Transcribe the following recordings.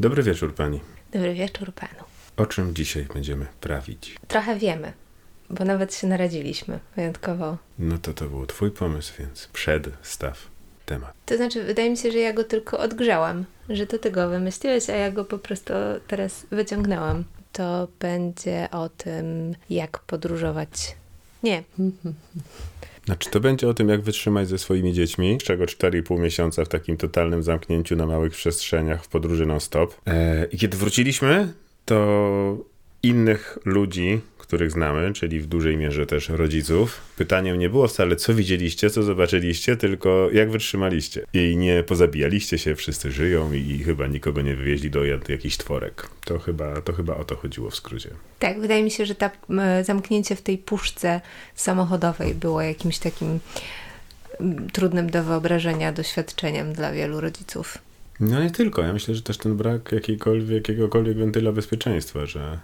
Dobry wieczór pani. Dobry wieczór panu. O czym dzisiaj będziemy prawić? Trochę wiemy, bo nawet się naradziliśmy wyjątkowo. No to to był twój pomysł, więc przedstaw temat. To znaczy, wydaje mi się, że ja go tylko odgrzałam, że to ty go wymyśliłeś, a ja go po prostu teraz wyciągnęłam. To będzie o tym, jak podróżować. Nie. Znaczy, to będzie o tym, jak wytrzymać ze swoimi dziećmi, z czego 4,5 miesiąca w takim totalnym zamknięciu na małych przestrzeniach w podróży non-stop. E, I kiedy wróciliśmy, to innych ludzi, których znamy, czyli w dużej mierze też rodziców, pytaniem nie było wcale, co widzieliście, co zobaczyliście, tylko jak wytrzymaliście. I nie pozabijaliście się, wszyscy żyją i chyba nikogo nie wywieźli do jakichś tworek. To chyba, to chyba o to chodziło w skrócie. Tak, wydaje mi się, że ta, zamknięcie w tej puszce samochodowej było jakimś takim trudnym do wyobrażenia doświadczeniem dla wielu rodziców. No nie tylko. Ja myślę, że też ten brak jakiejkolwiek, jakiegokolwiek wentyla bezpieczeństwa, że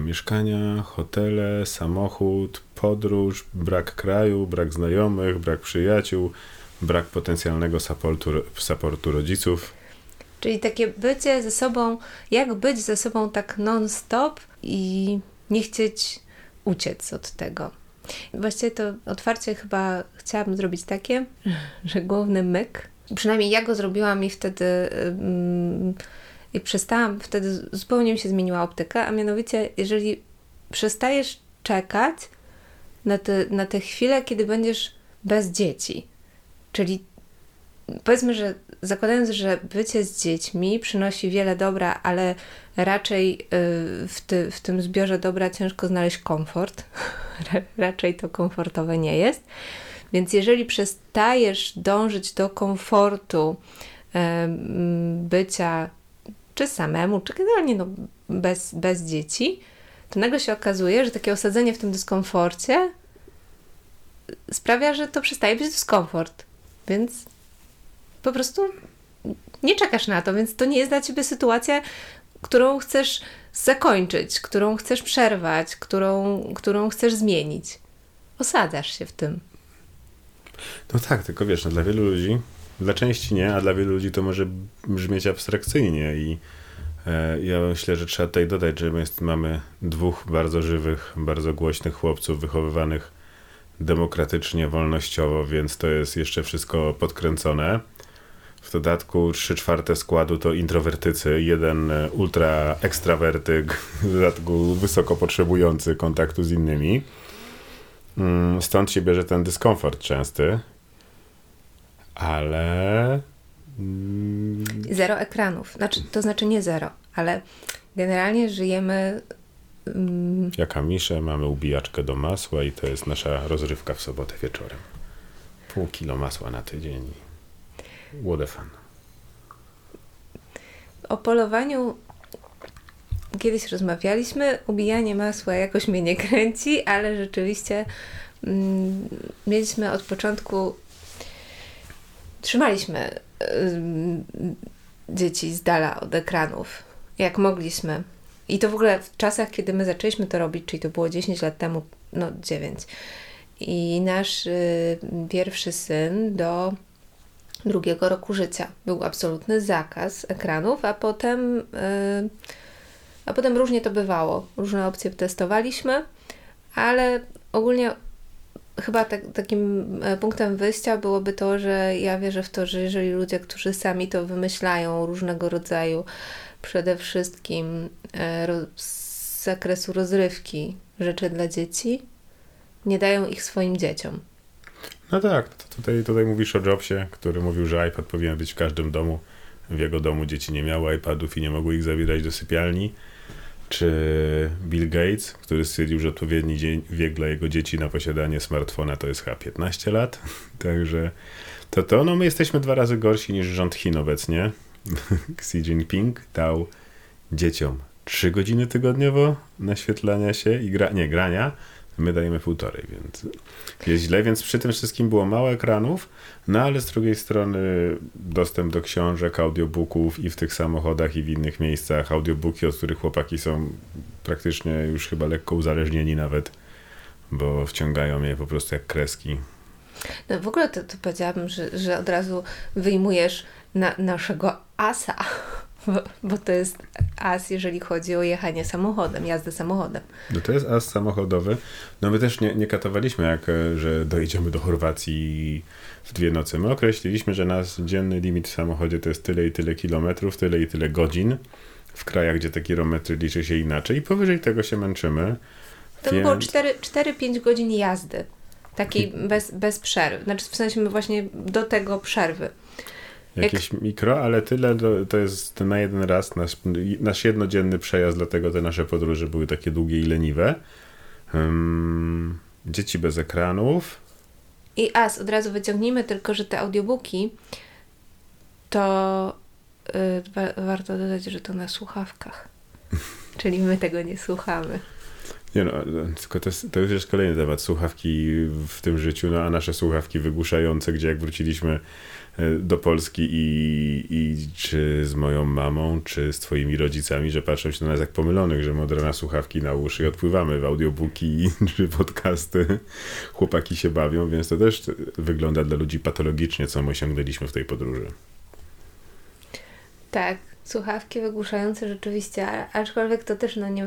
mieszkania, hotele, samochód, podróż, brak kraju, brak znajomych, brak przyjaciół, brak potencjalnego supportu, supportu rodziców. Czyli takie bycie ze sobą, jak być ze sobą tak non-stop i nie chcieć uciec od tego. Właściwie to otwarcie chyba chciałabym zrobić takie, że główny myk Przynajmniej ja go zrobiłam i wtedy i przestałam, wtedy zupełnie mi się zmieniła optyka, a mianowicie jeżeli przestajesz czekać na te, na te chwile, kiedy będziesz bez dzieci, czyli powiedzmy, że zakładając, że bycie z dziećmi przynosi wiele dobra, ale raczej y, w, ty, w tym zbiorze dobra ciężko znaleźć komfort, raczej to komfortowe nie jest, więc jeżeli przestajesz dążyć do komfortu bycia czy samemu, czy generalnie no, bez, bez dzieci, to nagle się okazuje, że takie osadzenie w tym dyskomforcie sprawia, że to przestaje być dyskomfort. Więc po prostu nie czekasz na to, więc to nie jest dla ciebie sytuacja, którą chcesz zakończyć, którą chcesz przerwać, którą, którą chcesz zmienić. Osadzasz się w tym. No tak, tylko wiesz, no dla wielu ludzi, dla części nie, a dla wielu ludzi to może brzmieć abstrakcyjnie i e, ja myślę, że trzeba tutaj dodać, że my mamy dwóch bardzo żywych, bardzo głośnych chłopców wychowywanych demokratycznie, wolnościowo, więc to jest jeszcze wszystko podkręcone. W dodatku 3 czwarte składu to introwertycy, jeden e, ultra ekstrawertyk, w dodatku wysoko potrzebujący kontaktu z innymi. Mm, stąd się bierze ten dyskomfort częsty, ale. Mm, zero ekranów. Znaczy, to znaczy nie zero, ale generalnie żyjemy. Um... Jaka misze, mamy ubijaczkę do masła i to jest nasza rozrywka w sobotę wieczorem. Pół kilo masła na tydzień. What a fun. O polowaniu kiedyś rozmawialiśmy, ubijanie masła jakoś mnie nie kręci, ale rzeczywiście mm, mieliśmy od początku, trzymaliśmy y, dzieci z dala od ekranów, jak mogliśmy. I to w ogóle w czasach, kiedy my zaczęliśmy to robić, czyli to było 10 lat temu, no 9. I nasz y, pierwszy syn do drugiego roku życia był absolutny zakaz ekranów, a potem. Y, a potem różnie to bywało. Różne opcje testowaliśmy, ale ogólnie chyba tak, takim e, punktem wyjścia byłoby to, że ja wierzę w to, że jeżeli ludzie, którzy sami to wymyślają, różnego rodzaju, przede wszystkim e, z zakresu rozrywki, rzeczy dla dzieci, nie dają ich swoim dzieciom. No tak, tutaj, tutaj mówisz o Jobsie, który mówił, że iPad powinien być w każdym domu. W jego domu dzieci nie miały iPadów i nie mogły ich zabierać do sypialni czy Bill Gates, który stwierdził, że odpowiedni wiek dla jego dzieci na posiadanie smartfona to jest chyba 15 lat. Także to to, no my jesteśmy dwa razy gorsi niż rząd Chin obecnie. Xi Jinping dał dzieciom 3 godziny tygodniowo naświetlania się i gra, nie, grania, My dajemy półtorej, więc jest źle, więc przy tym wszystkim było mało ekranów, no ale z drugiej strony dostęp do książek, audiobooków i w tych samochodach i w innych miejscach, audiobooki, od których chłopaki są praktycznie już chyba lekko uzależnieni nawet, bo wciągają je po prostu jak kreski. No w ogóle to, to powiedziałabym, że, że od razu wyjmujesz na, naszego asa bo, bo to jest as, jeżeli chodzi o jechanie samochodem, jazdę samochodem. No to jest as samochodowy. No my też nie, nie katowaliśmy, jak, e, że dojedziemy do Chorwacji w dwie noce. My określiliśmy, że nasz dzienny limit w samochodzie to jest tyle i tyle kilometrów, tyle i tyle godzin. W krajach, gdzie te kilometry liczy się inaczej i powyżej tego się męczymy. To by było 4-5 godzin jazdy. Takiej bez, bez przerwy. Znaczy w sensie my właśnie do tego przerwy. Jakieś Jak... mikro, ale tyle to, jest na jeden raz nasz, nasz jednodzienny przejazd, dlatego te nasze podróże były takie długie i leniwe. Um, dzieci bez ekranów. I as, od razu wyciągnijmy tylko, że te audiobooki to yy, warto dodać, że to na słuchawkach. Czyli my tego nie słuchamy. Nie no, tylko to, jest, to już jest kolejny temat. Słuchawki w tym życiu, no a nasze słuchawki wygłuszające, gdzie jak wróciliśmy do Polski i, i czy z moją mamą, czy z twoimi rodzicami, że patrzą się na nas jak pomylonych, że modra na słuchawki na uszy i odpływamy w audiobooki czy podcasty. Chłopaki się bawią, więc to też wygląda dla ludzi patologicznie, co my osiągnęliśmy w tej podróży. Tak, słuchawki wygłuszające rzeczywiście, aczkolwiek to też, no nie,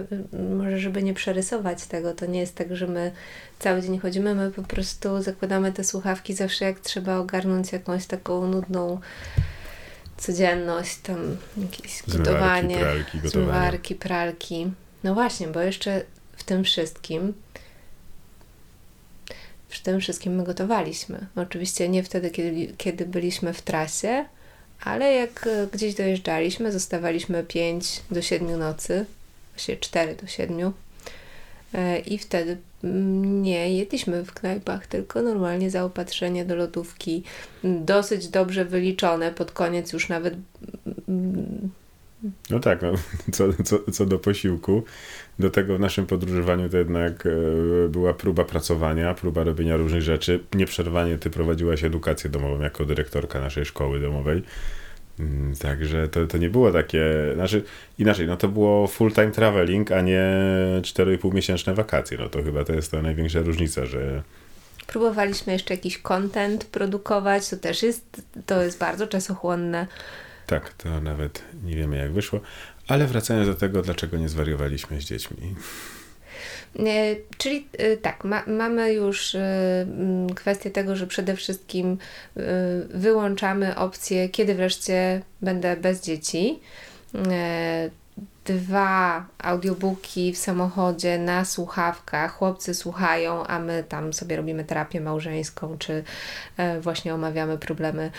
może żeby nie przerysować tego, to nie jest tak, że my cały dzień chodzimy, my po prostu zakładamy te słuchawki zawsze jak trzeba ogarnąć jakąś taką nudną codzienność, tam jakieś zmywarki, gotowanie, pralki, gotowanie. zmywarki, pralki. No właśnie, bo jeszcze w tym wszystkim w tym wszystkim my gotowaliśmy. Oczywiście nie wtedy, kiedy, kiedy byliśmy w trasie, ale jak e, gdzieś dojeżdżaliśmy, zostawaliśmy 5 do 7 nocy, właściwie 4 do 7 e, i wtedy nie jedliśmy w knajpach, tylko normalnie zaopatrzenie do lodówki, dosyć dobrze wyliczone, pod koniec już nawet mm, no tak, no, co, co, co do posiłku, do tego w naszym podróżowaniu to jednak e, była próba pracowania, próba robienia różnych rzeczy. Nieprzerwanie ty prowadziłaś edukację domową jako dyrektorka naszej szkoły domowej. Mm, także to, to nie było takie, znaczy inaczej, no to było full-time traveling, a nie 4,5 miesięczne wakacje. No to chyba to jest ta największa różnica, że Próbowaliśmy jeszcze jakiś content produkować, to też jest, to jest bardzo czasochłonne. Tak, to nawet nie wiemy jak wyszło. Ale wracając do tego, dlaczego nie zwariowaliśmy z dziećmi. E, czyli e, tak, ma, mamy już e, kwestię tego, że przede wszystkim wyłączamy opcję, kiedy wreszcie będę bez dzieci. Dwa audiobooki w samochodzie na słuchawkach. Chłopcy słuchają, a my tam sobie robimy terapię małżeńską, czy właśnie omawiamy problemy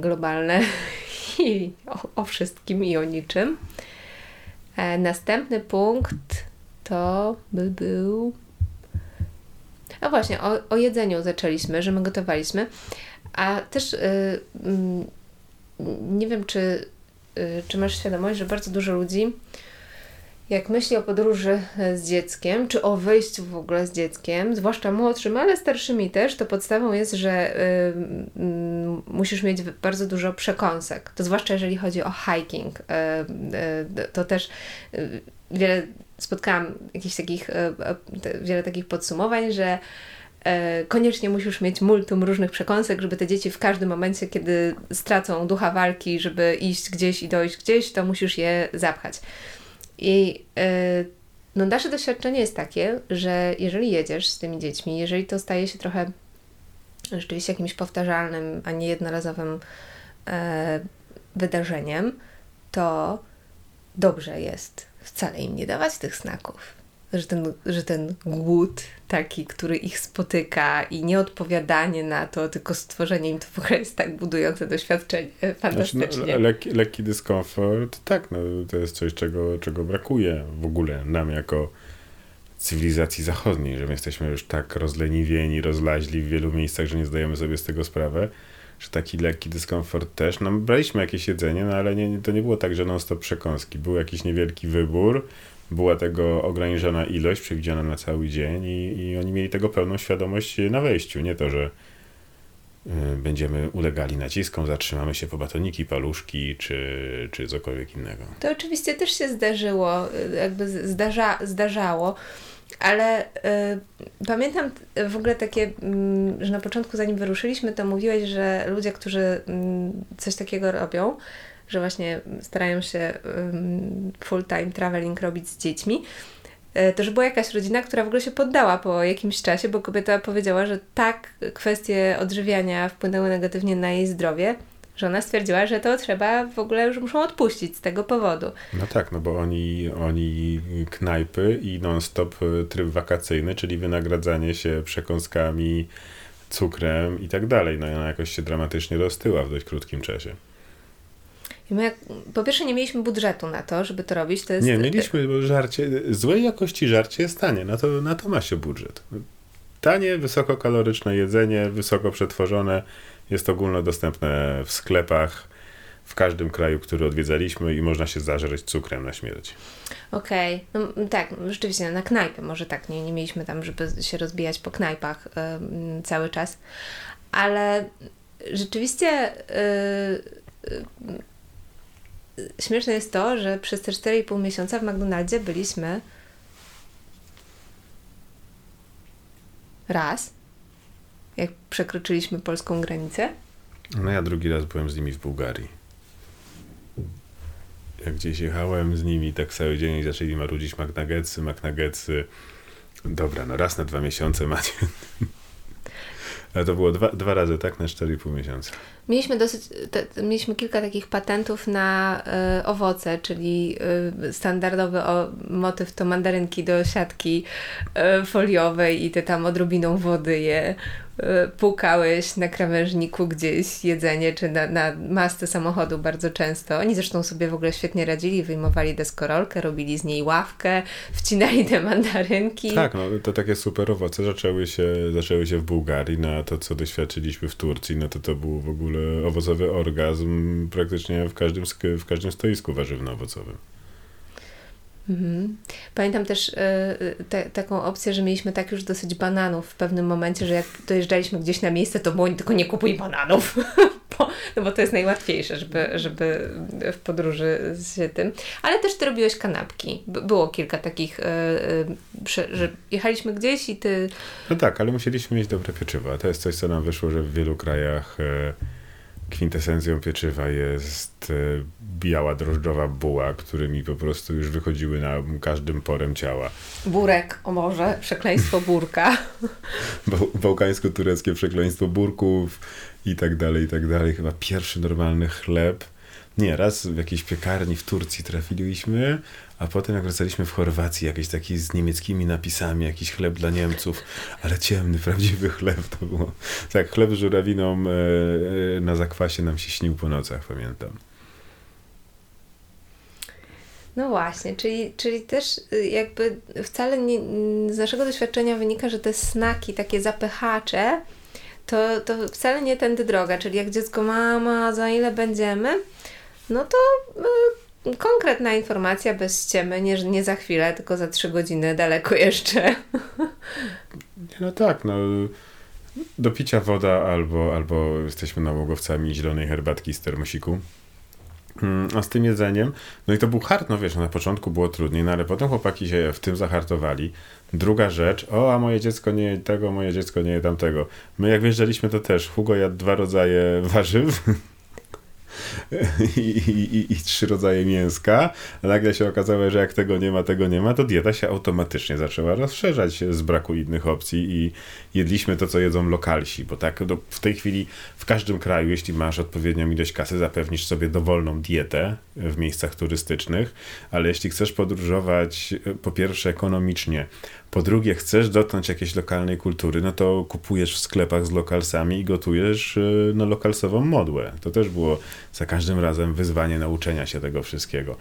globalne i o, o wszystkim i o niczym. Następny punkt to by był. A właśnie, o, o jedzeniu zaczęliśmy, że my gotowaliśmy. A też yy, nie wiem, czy, czy masz świadomość, że bardzo dużo ludzi, jak myśli o podróży z dzieckiem, czy o wyjściu w ogóle z dzieckiem, zwłaszcza młodszym, ale starszymi też, to podstawą jest, że y, y, musisz mieć bardzo dużo przekąsek. To zwłaszcza jeżeli chodzi o hiking. Y, y to też y, wiele spotkałam jakichś takich, e, e, wiele takich podsumowań, że e, koniecznie musisz mieć multum różnych przekąsek, żeby te dzieci w każdym momencie, kiedy stracą ducha walki, żeby iść gdzieś i dojść gdzieś, to musisz je zapchać. I no, nasze doświadczenie jest takie, że jeżeli jedziesz z tymi dziećmi, jeżeli to staje się trochę rzeczywiście jakimś powtarzalnym, a nie jednorazowym wydarzeniem, to dobrze jest wcale im nie dawać tych snaków. Że ten, że ten głód taki, który ich spotyka i nieodpowiadanie na to, tylko stworzenie im to w ogóle jest tak budujące doświadczenie fantastycznie. Znaczy, no, lekki, lekki dyskomfort, tak, no, to jest coś, czego, czego brakuje w ogóle nam jako cywilizacji zachodniej, że my jesteśmy już tak rozleniwieni, rozlaźli w wielu miejscach, że nie zdajemy sobie z tego sprawy że taki lekki dyskomfort też. No, braliśmy jakieś jedzenie, no ale nie, to nie było tak, że non-stop przekąski. Był jakiś niewielki wybór, była tego ograniczona ilość przewidziana na cały dzień i, i oni mieli tego pełną świadomość na wejściu. Nie to, że y, będziemy ulegali naciskom, zatrzymamy się po batoniki, paluszki czy, czy cokolwiek innego. To oczywiście też się zdarzyło, y, jakby zdarza, zdarzało. Ale y, pamiętam w ogóle takie, y, że na początku, zanim wyruszyliśmy, to mówiłeś, że ludzie, którzy y, coś takiego robią, że właśnie starają się full-time traveling robić z dziećmi, e, to że była jakaś rodzina, która w ogóle się poddała po jakimś czasie, bo kobieta powiedziała, że tak kwestie odżywiania wpłynęły negatywnie na jej zdrowie, że ona stwierdziła, że to trzeba w ogóle już muszą odpuścić z tego powodu. No tak, no bo oni, oni knajpy i non-stop e, tryb wakacyjny, czyli wynagradzanie się przekąskami, cukrem i tak dalej. No i ona jakoś się dramatycznie roztyła w dość krótkim czasie. My jak, po pierwsze nie mieliśmy budżetu na to, żeby to robić. To jest... Nie, mieliśmy, bo żarcie, złej jakości żarcie jest tanie, na to, na to ma się budżet. Tanie, wysokokaloryczne jedzenie, wysoko przetworzone, jest ogólnodostępne w sklepach, w każdym kraju, który odwiedzaliśmy i można się zażreć cukrem na śmierć. Okej, okay. no, tak, rzeczywiście na knajpę, może tak, nie, nie mieliśmy tam, żeby się rozbijać po knajpach y, cały czas, ale rzeczywiście y, y, śmieszne jest to, że przez te 4,5 miesiąca w McDonaldzie byliśmy raz, jak przekroczyliśmy polską granicę. No ja drugi raz byłem z nimi w Bułgarii. Jak gdzieś jechałem z nimi tak cały dzień i zaczęli marudzić McNuggetsy, McNuggetsy. Dobra, no raz na dwa miesiące macie. Ale to było dwa, dwa razy, tak? Na 4,5 miesiąca. Mieliśmy dosyć, te, mieliśmy kilka takich patentów na y, owoce, czyli y, standardowy o, motyw to mandarynki do siatki y, foliowej i te tam odrobiną wody je E, pukałeś na krawężniku gdzieś jedzenie, czy na, na masce samochodu bardzo często. Oni zresztą sobie w ogóle świetnie radzili, wyjmowali deskorolkę, robili z niej ławkę, wcinali te mandarynki. Tak, no to takie super owoce zaczęły się, zaczęły się w Bułgarii, na to co doświadczyliśmy w Turcji, no to to był w ogóle owocowy orgazm praktycznie w każdym, w każdym stoisku warzywno-owocowym. Mhm. Pamiętam też y, te, taką opcję, że mieliśmy tak już dosyć bananów w pewnym momencie, że jak dojeżdżaliśmy gdzieś na miejsce, to było tylko nie kupuj bananów, bo, no bo to jest najłatwiejsze, żeby, żeby w podróży się tym. Ale też ty robiłeś kanapki. Było kilka takich, y, że jechaliśmy gdzieś i ty... No tak, ale musieliśmy mieć dobre pieczywo. A to jest coś, co nam wyszło, że w wielu krajach kwintesencją pieczywa jest e, biała drożdżowa buła, którymi po prostu już wychodziły na każdym porem ciała. Burek, o może, przekleństwo burka. Bałkańsko-tureckie przekleństwo burków i tak dalej, i tak dalej. Chyba pierwszy normalny chleb. Nie, raz w jakiejś piekarni w Turcji trafiliśmy, a potem jak wracaliśmy w Chorwacji, jakiś taki z niemieckimi napisami, jakiś chleb dla Niemców, ale ciemny, prawdziwy chleb to było. Tak, chleb z żurawiną e, e, na zakwasie nam się śnił po nocach, pamiętam. No właśnie, czyli, czyli też y, jakby wcale nie, z naszego doświadczenia wynika, że te snaki, takie zapychacze, to, to wcale nie tędy droga, czyli jak dziecko, mama, za ile będziemy, no to y, konkretna informacja bez ściemy, nie, nie za chwilę, tylko za trzy godziny, daleko jeszcze. No tak, no do picia woda albo, albo jesteśmy nałogowcami zielonej herbatki z termosiku. Mm, a z tym jedzeniem, no i to był hard, no wiesz, na początku było trudniej, no ale potem chłopaki się w tym zahartowali. Druga rzecz, o, a moje dziecko nie tego, moje dziecko nie tamtego. My jak wjeżdżaliśmy, to też Hugo jadł dwa rodzaje warzyw, i, i, i, trzy rodzaje mięska, a nagle się okazało, że jak tego nie ma, tego nie ma, to dieta się automatycznie zaczęła rozszerzać z braku innych opcji i jedliśmy to, co jedzą lokalsi, bo tak do, w tej chwili w każdym kraju, jeśli masz odpowiednią ilość kasy, zapewnisz sobie dowolną dietę w miejscach turystycznych, ale jeśli chcesz podróżować po pierwsze ekonomicznie, po drugie, chcesz dotknąć jakiejś lokalnej kultury, no to kupujesz w sklepach z lokalsami i gotujesz y, no, lokalsową modłę. To też było za każdym razem wyzwanie nauczenia się tego wszystkiego.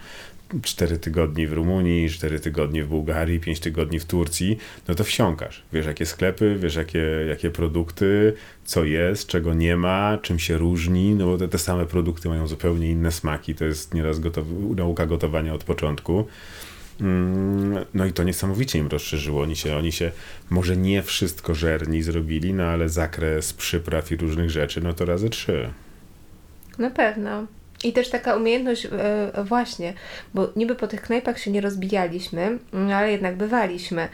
Cztery tygodni w Rumunii, cztery tygodnie w Bułgarii, pięć tygodni w Turcji, no to wsiąkasz. Wiesz, jakie sklepy, wiesz, jakie, jakie produkty, co jest, czego nie ma, czym się różni, no bo te, te same produkty mają zupełnie inne smaki. To jest nieraz gotow- nauka gotowania od początku. Mm, no i to niesamowicie im rozszerzyło. Oni się, oni się może nie wszystko żerni zrobili, no ale zakres przypraw i różnych rzeczy, no to razy trzy. Na pewno. I też taka umiejętność, e, właśnie, bo niby po tych knajpach się nie rozbijaliśmy, ale jednak bywaliśmy.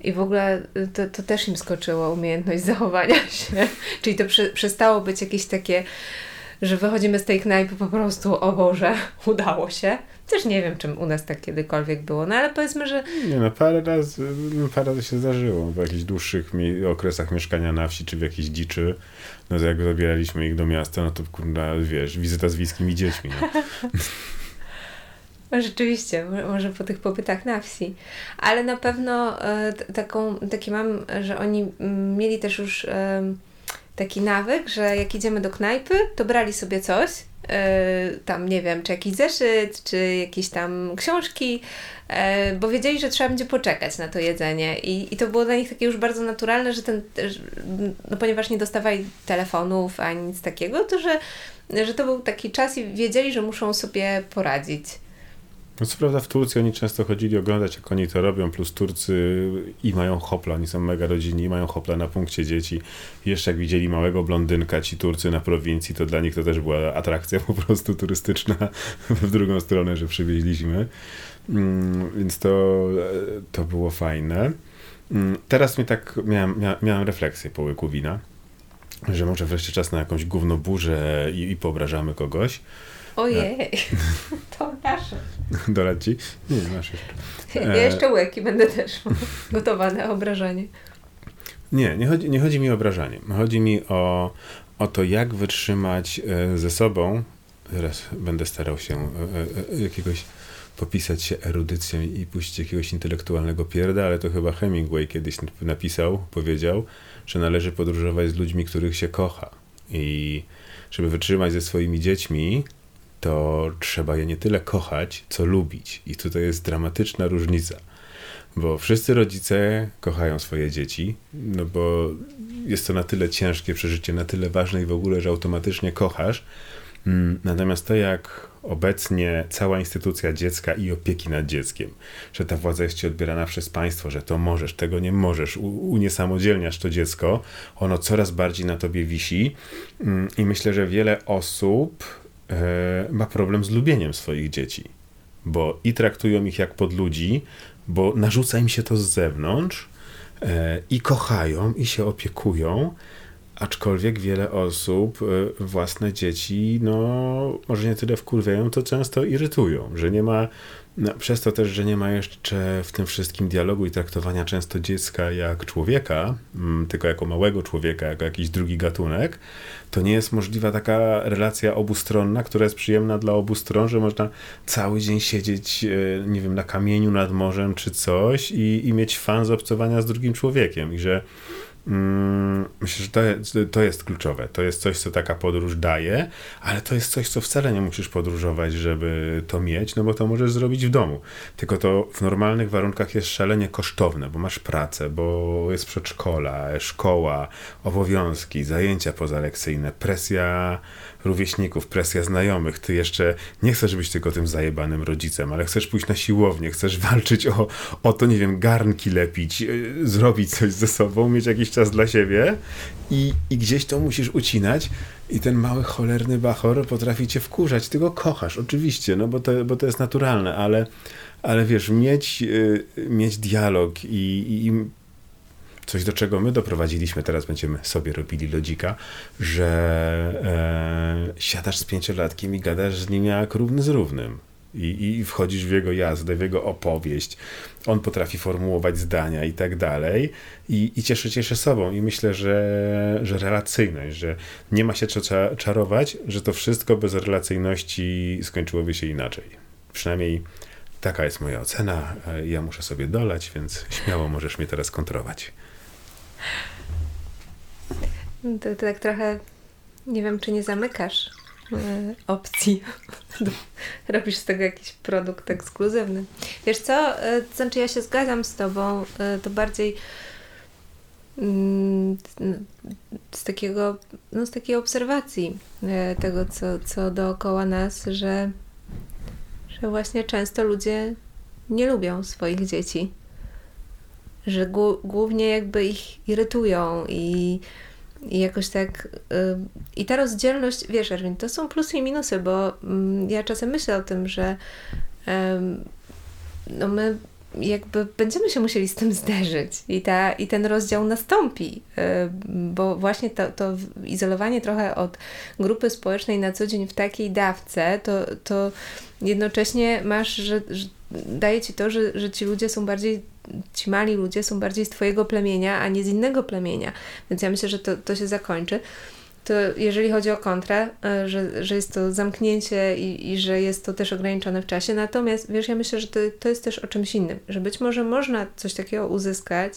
I w ogóle to, to też im skoczyło umiejętność zachowania się. Czyli to przestało być jakieś takie że wychodzimy z tej knajpy po prostu, o Boże, udało się. Też nie wiem, czym u nas tak kiedykolwiek było, no ale powiedzmy, że... Nie no, parę razy, no, parę razy się zdarzyło w jakichś dłuższych okresach mieszkania na wsi, czy w jakiejś dziczy, no to jak zabieraliśmy ich do miasta, no to kurna, wiesz, wizyta z wiejskimi dziećmi, no. Rzeczywiście, może po tych pobytach na wsi. Ale na pewno e, taką, taki mam, że oni mieli też już taki nawyk, że jak idziemy do knajpy, to brali sobie coś, tam nie wiem, czy jakiś zeszyt, czy jakieś tam książki, e, bo wiedzieli, że trzeba będzie poczekać na to jedzenie. I, I to było dla nich takie już bardzo naturalne, że ten, no ponieważ nie dostawali telefonów ani nic takiego, to że, że to był taki czas i wiedzieli, że muszą sobie poradzić. No co prawda w Turcji oni często chodzili oglądać, jak oni to robią, plus Turcy i mają hopla, oni są mega rodzinni i mają hopla na punkcie dzieci. I jeszcze jak widzieli małego blondynka ci Turcy na prowincji, to dla nich to też była atrakcja po prostu turystyczna w drugą stronę, że przywieźliśmy. Mm, więc to, to było fajne. Mm, teraz mi tak miałem, miałem refleksję po łyku wina, że może wreszcie czas na jakąś gównoburzę i, i poobrażamy kogoś. Ojej, to nasze. Dolać ci? Nie, masz jeszcze. Ja e, jeszcze łyki będę też gotowa na obrażanie. Nie, nie chodzi, nie chodzi mi o obrażanie. Chodzi mi o, o to, jak wytrzymać e, ze sobą. Teraz będę starał się e, jakiegoś popisać się erudycją i puścić jakiegoś intelektualnego pierda, ale to chyba Hemingway kiedyś napisał, powiedział, że należy podróżować z ludźmi, których się kocha. I żeby wytrzymać ze swoimi dziećmi, to trzeba je nie tyle kochać, co lubić. I tutaj jest dramatyczna różnica. Bo wszyscy rodzice kochają swoje dzieci, no bo jest to na tyle ciężkie przeżycie, na tyle ważne i w ogóle, że automatycznie kochasz. Mm, natomiast to, jak obecnie cała instytucja dziecka i opieki nad dzieckiem, że ta władza jest ci odbierana przez państwo, że to możesz, tego nie możesz, uniesamodzielniasz to dziecko, ono coraz bardziej na tobie wisi. Mm, I myślę, że wiele osób ma problem z lubieniem swoich dzieci, bo i traktują ich jak pod ludzi, bo narzuca im się to z zewnątrz e, i kochają, i się opiekują, aczkolwiek wiele osób e, własne dzieci, no może nie tyle wkurwiają, to często irytują, że nie ma no, przez to też, że nie ma jeszcze w tym wszystkim dialogu i traktowania często dziecka jak człowieka, mm, tylko jako małego człowieka, jako jakiś drugi gatunek, to nie jest możliwa taka relacja obustronna, która jest przyjemna dla obu stron, że można cały dzień siedzieć, e, nie wiem, na kamieniu nad morzem czy coś i, i mieć fan z obcowania z drugim człowiekiem i że myślę, że to to jest kluczowe. To jest coś, co taka podróż daje, ale to jest coś, co wcale nie musisz podróżować, żeby to mieć, no bo to możesz zrobić w domu. Tylko to w normalnych warunkach jest szalenie kosztowne, bo masz pracę, bo jest przedszkola, szkoła, obowiązki, zajęcia pozalekcyjne, presja rówieśników, presja znajomych. Ty jeszcze nie chcesz być tylko tym zajebanym rodzicem, ale chcesz pójść na siłownię, chcesz walczyć o, o to, nie wiem, garnki lepić, yy, zrobić coś ze sobą, mieć jakiś czas dla siebie i, i gdzieś to musisz ucinać. I ten mały cholerny bachor potrafi cię wkurzać. Ty go kochasz, oczywiście, no bo to, bo to jest naturalne, ale, ale wiesz, mieć, yy, mieć dialog i, i coś, do czego my doprowadziliśmy, teraz będziemy sobie robili lodzika, że e, siadasz z pięciolatkiem i gadasz z nim jak równy z równym. I, I wchodzisz w jego jazdę, w jego opowieść. On potrafi formułować zdania i tak dalej. I, i cieszy się sobą. I myślę, że, że relacyjność, że nie ma się co czarować, że to wszystko bez relacyjności skończyłoby się inaczej. Przynajmniej taka jest moja ocena. Ja muszę sobie dolać, więc śmiało możesz mnie teraz kontrować. To, to tak trochę nie wiem, czy nie zamykasz e, opcji. Robisz z tego jakiś produkt ekskluzywny. Wiesz co, e, to znaczy ja się zgadzam z Tobą, e, to bardziej mm, z takiego, no z takiej obserwacji tego, co, co dookoła nas, że, że właśnie często ludzie nie lubią swoich dzieci że głównie jakby ich irytują i, i jakoś tak. I ta rozdzielność, wiesz, Erwin, to są plusy i minusy, bo y, ja czasem myślę o tym, że no my jakby będziemy się musieli z tym zderzyć i, ta, i ten rozdział nastąpi, bo właśnie to, to izolowanie trochę od grupy społecznej na co dzień w takiej dawce, to, to jednocześnie masz, że, że daje ci to, że, że ci ludzie są bardziej ci mali ludzie są bardziej z Twojego plemienia, a nie z innego plemienia. Więc ja myślę, że to, to się zakończy. To jeżeli chodzi o kontrę, e, że, że jest to zamknięcie i, i że jest to też ograniczone w czasie, natomiast wiesz, ja myślę, że to, to jest też o czymś innym, że być może można coś takiego uzyskać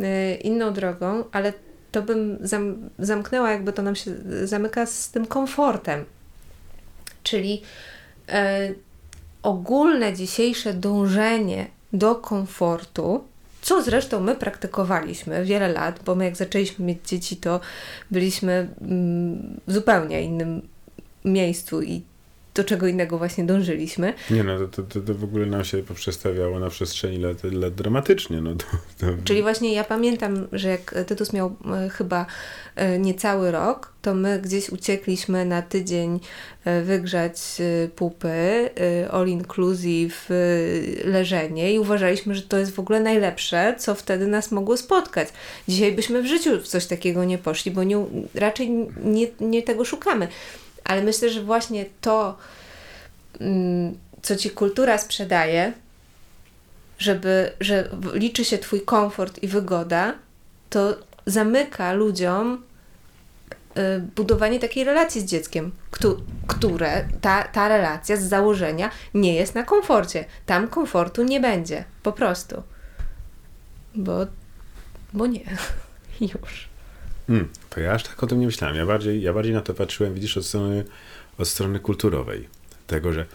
y, inną drogą, ale to bym zam, zamknęła, jakby to nam się zamyka z tym komfortem. Czyli y, ogólne dzisiejsze dążenie do komfortu, co zresztą my praktykowaliśmy wiele lat, bo my jak zaczęliśmy mieć dzieci, to byliśmy mm, w zupełnie innym miejscu i do czego innego właśnie dążyliśmy. Nie no, to, to, to w ogóle nam się poprzestawiało na przestrzeni lat, lat dramatycznie. No, to, to... Czyli właśnie ja pamiętam, że jak Tytus miał e, chyba e, niecały rok, to my gdzieś uciekliśmy na tydzień e, wygrzać pupy, all inclusive, leżenie i uważaliśmy, że to jest w ogóle najlepsze, co wtedy nas mogło spotkać. Dzisiaj byśmy w życiu w coś takiego nie poszli, bo nie, raczej nie, nie tego szukamy. Ale myślę, że właśnie to, mm, co ci kultura sprzedaje, żeby, że liczy się Twój komfort i wygoda, to zamyka ludziom y, budowanie takiej relacji z dzieckiem, które ta, ta relacja z założenia nie jest na komforcie. Tam komfortu nie będzie, po prostu. Bo, bo nie. Już. Hmm, to ja aż tak o tym nie myślałem. Ja bardziej, ja bardziej na to patrzyłem, widzisz, od strony, od strony kulturowej. Tego, że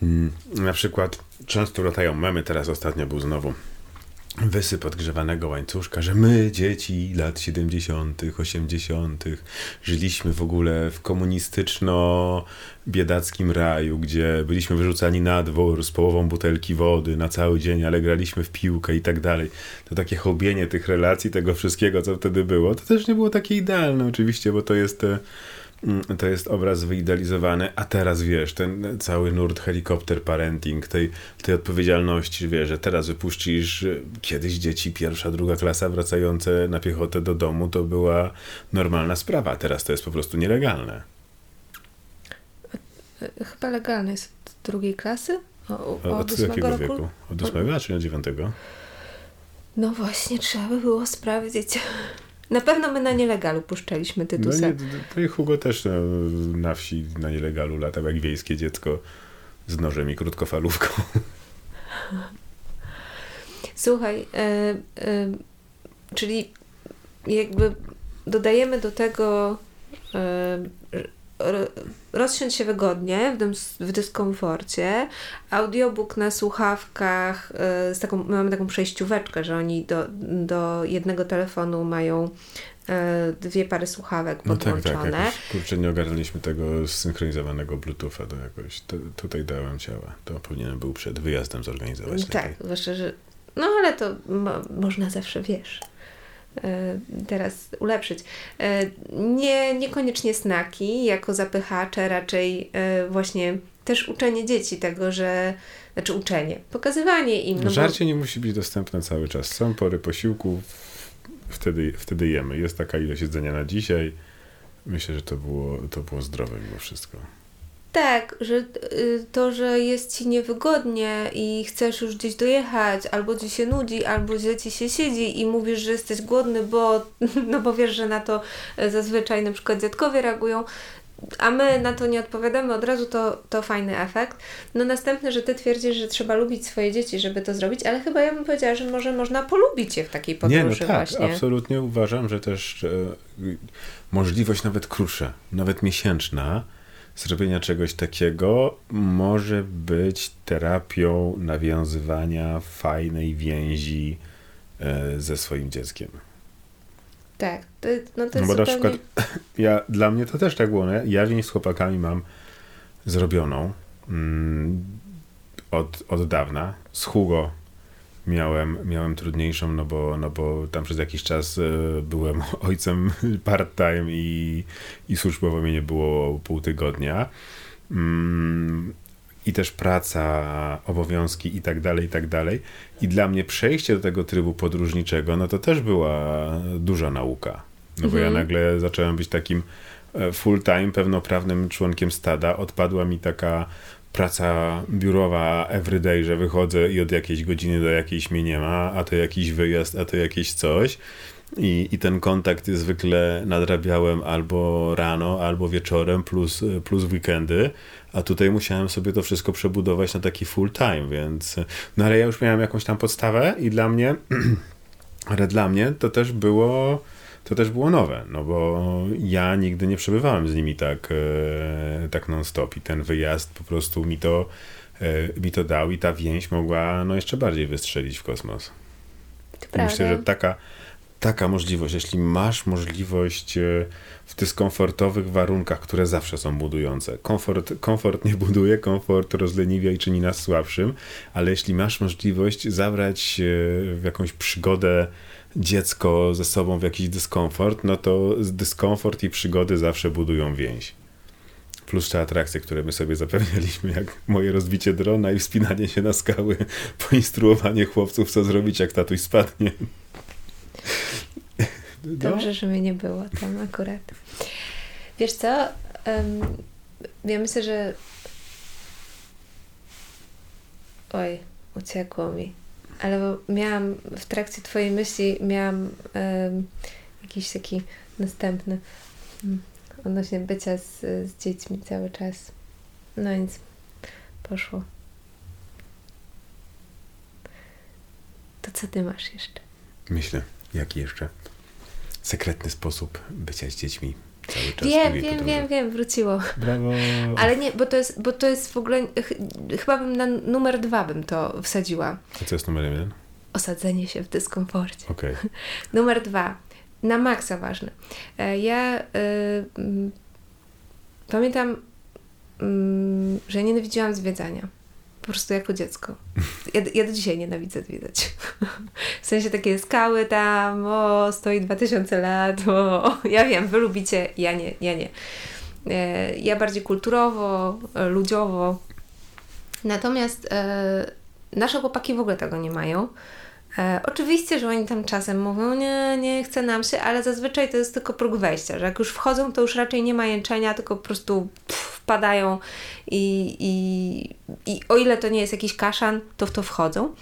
hmm, na przykład często latają memy, teraz ostatnio był znowu wysyp odgrzewanego łańcuszka, że my, dzieci lat 70., 80., żyliśmy w ogóle w komunistyczno-biedackim raju, gdzie byliśmy wyrzucani na dwór z połową butelki wody na cały dzień, ale graliśmy w piłkę i tak dalej. To takie hołbienie tych relacji, tego wszystkiego, co wtedy było, to też nie było takie idealne oczywiście, bo to jest Mm, to jest obraz wyidealizowany, a teraz wiesz, ten cały nurt helikopter parenting, tej, tej odpowiedzialności, wiesz, że teraz wypuścisz kiedyś dzieci pierwsza, druga klasa wracające na piechotę do domu, to była normalna sprawa, a teraz to jest po prostu nielegalne. Chyba legalne jest od drugiej klasy? O, od, od jakiego roku? wieku? Od ósmego, czy od dziewiątego? No właśnie, trzeba by było sprawdzić. Na pewno my na nielegalu puszczaliśmy Tytusa. No nie, to i Hugo też na, na wsi na nielegalu latał jak wiejskie dziecko z nożem i krótkofalówką. Słuchaj, e, e, czyli jakby dodajemy do tego e, rozsiądź się wygodnie w, w dyskomforcie. Audiobook na słuchawkach, y, z taką, mamy taką przejścióweczkę, że oni do, do jednego telefonu mają y, dwie pary słuchawek podłączone. No tak, tak. Jakoś, kurczę, nie ogarnęliśmy tego zsynchronizowanego Bluetootha, to jakoś to, tutaj dałem ciała. To powinienem był przed wyjazdem zorganizować. Tak, zwłaszcza, że no ale to mo można zawsze, wiesz, teraz ulepszyć. E, nie, niekoniecznie snaki jako zapychacze, raczej e, właśnie też uczenie dzieci tego, że znaczy uczenie, pokazywanie im. No Żarcie bo... nie musi być dostępne cały czas. Są pory posiłku, wtedy, wtedy jemy. Jest taka ilość jedzenia na dzisiaj. Myślę, że to było, to było zdrowe mimo wszystko. Tak, że y, to, że jest ci niewygodnie i chcesz już gdzieś dojechać, albo ci się nudzi, albo źle ci się siedzi i mówisz, że jesteś głodny, bo, no bo wiesz, że na to e, zazwyczaj na przykład dziadkowie reagują, a my na to nie odpowiadamy od razu, to, to fajny efekt. No następne, że ty twierdzisz, że trzeba lubić swoje dzieci, żeby to zrobić, ale chyba ja bym powiedziała, że może można polubić je w takiej podróży nie, no tak, właśnie. absolutnie uważam, że też e, możliwość nawet krótsza, nawet miesięczna, zrobienia czegoś takiego może być terapią nawiązywania fajnej więzi e, ze swoim dzieckiem. Tak, to, no to no bo zupełnie... na przykład ja, dla mnie to też tak było, nie? ja więź z chłopakami mam zrobioną mm, od, od dawna. Z Hugo miałem, miałem trudniejszą, no bo, no bo tam przez jakiś czas e, byłem ojcem part-time i, i służbowo mnie nie było pół tygodnia. Mm, i też praca, obowiązki i tak dalej, i tak dalej. I dla mnie przejście do tego trybu podróżniczego, no to też była duża nauka. No bo ja Mhm. nagle zacząłem być takim e, full-time, pełnoprawnym członkiem stada. Odpadła mi taka praca biurowa everyday, że wychodzę i od jakiejś godziny do jakiejś mnie nie ma, a to jakiś wyjazd, a to jakieś coś. I, I ten kontakt zwykle nadrabiałem albo rano, albo wieczorem, plus, plus weekendy, a tutaj musiałem sobie to wszystko przebudować na taki full time, więc. No ale ja już miałem jakąś tam podstawę i dla mnie, ale dla mnie to też było. To też było nowe, no bo ja nigdy nie przebywałem z nimi tak, e, tak non-stop i ten wyjazd po prostu mi to, e, mi to dał i ta więź mogła no, jeszcze bardziej wystrzelić w kosmos. To Myślę, prawda. że taka, taka możliwość, jeśli masz możliwość e, w dyskomfortowych warunkach, które zawsze są budujące. Komfort, komfort nie buduje, komfort rozleniwia i czyni nas słabszym, ale jeśli masz możliwość zabrać w jakąś przygodę dziecko ze sobą w jakiś dyskomfort, no to dyskomfort i przygody zawsze budują więź. Plus te atrakcje, które my sobie zapewnialiśmy, jak moje rozbicie drona i wspinanie się na skały, poinstruowanie chłopców, co zrobić, jak tatuś spadnie. No. Dobrze, że mnie nie było tam akurat. Wiesz co? Ja myślę, że. Oj, uciekło mi. Ale miałam w trakcie Twojej myśli, miałam em, jakiś taki następny mm, odnośnie bycia z, z dziećmi cały czas. No nic, poszło. To co Ty masz jeszcze? Myślę, jaki jeszcze sekretny sposób bycia z dziećmi cały czas. Wiem, wiem, wiem, wiem, wróciło. Brawo. Ale nie, bo to jest, bo to jest w ogóle, ch chyba bym na numer dwa bym to wsadziła. A co jest numerem jeden? Osadzenie się w dyskomforcie. Okej. Numer dwa, na maksa ważne. Ja y, mm, pamiętam, mm, że nienawidziłam zwiedzania. Po prostu jako dziecko. Ja, ja do dzisiaj nienawidzę zwiedzać. W sensie takie skały tam, o, stoi 2000 lat, o, ja wiem, wy lubicie, ja nie, ja nie. E, Ja bardziej kulturowo, e, ludziowo. Natomiast e, nasze chłopaki w ogóle tego nie mają. E, oczywiście, że oni tam czasem mówią, nie, nie chce nam się, ale zazwyczaj to jest tylko próg wejścia, że jak już wchodzą, to już raczej nie ma jęczenia, tylko po prostu pff, wpadają i, i, i o ile to nie jest jakiś kaszan, to w to wchodzą.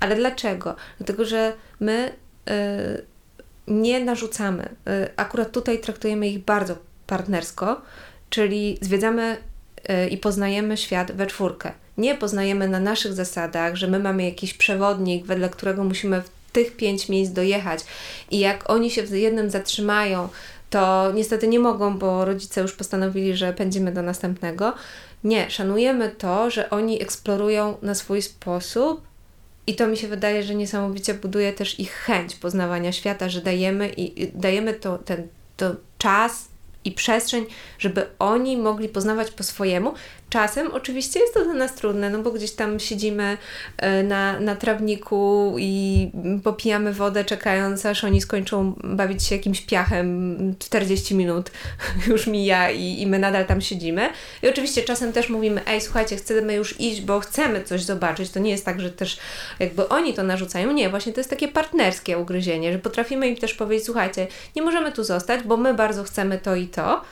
Ale dlaczego? Dlatego, że my y, nie narzucamy. Y, akurat tutaj traktujemy ich bardzo partnersko, czyli zwiedzamy y, i poznajemy świat we czwórkę. Nie poznajemy na naszych zasadach, że my mamy jakiś przewodnik, wedle którego musimy w tych pięć miejsc dojechać i jak oni się w jednym zatrzymają, to niestety nie mogą, bo rodzice już postanowili, że pędzimy do następnego. Nie, szanujemy to, że oni eksplorują na swój sposób i to mi się wydaje, że niesamowicie buduje też ich chęć poznawania świata, że dajemy i dajemy to, ten to czas i przestrzeń, żeby oni mogli poznawać po swojemu. Czasem oczywiście jest to dla nas trudne, no bo gdzieś tam siedzimy e, na, na trawniku i popijamy wodę, czekając aż oni skończą bawić się jakimś piachem 40 minut już mija i, i my nadal tam siedzimy. I oczywiście czasem też mówimy, ej słuchajcie, chcemy już iść, bo chcemy coś zobaczyć. To nie jest tak, że też jakby oni to narzucają. Nie, właśnie to jest takie partnerskie ugryzienie, że potrafimy im też powiedzieć, słuchajcie, nie możemy tu zostać, bo my bardzo chcemy to i to,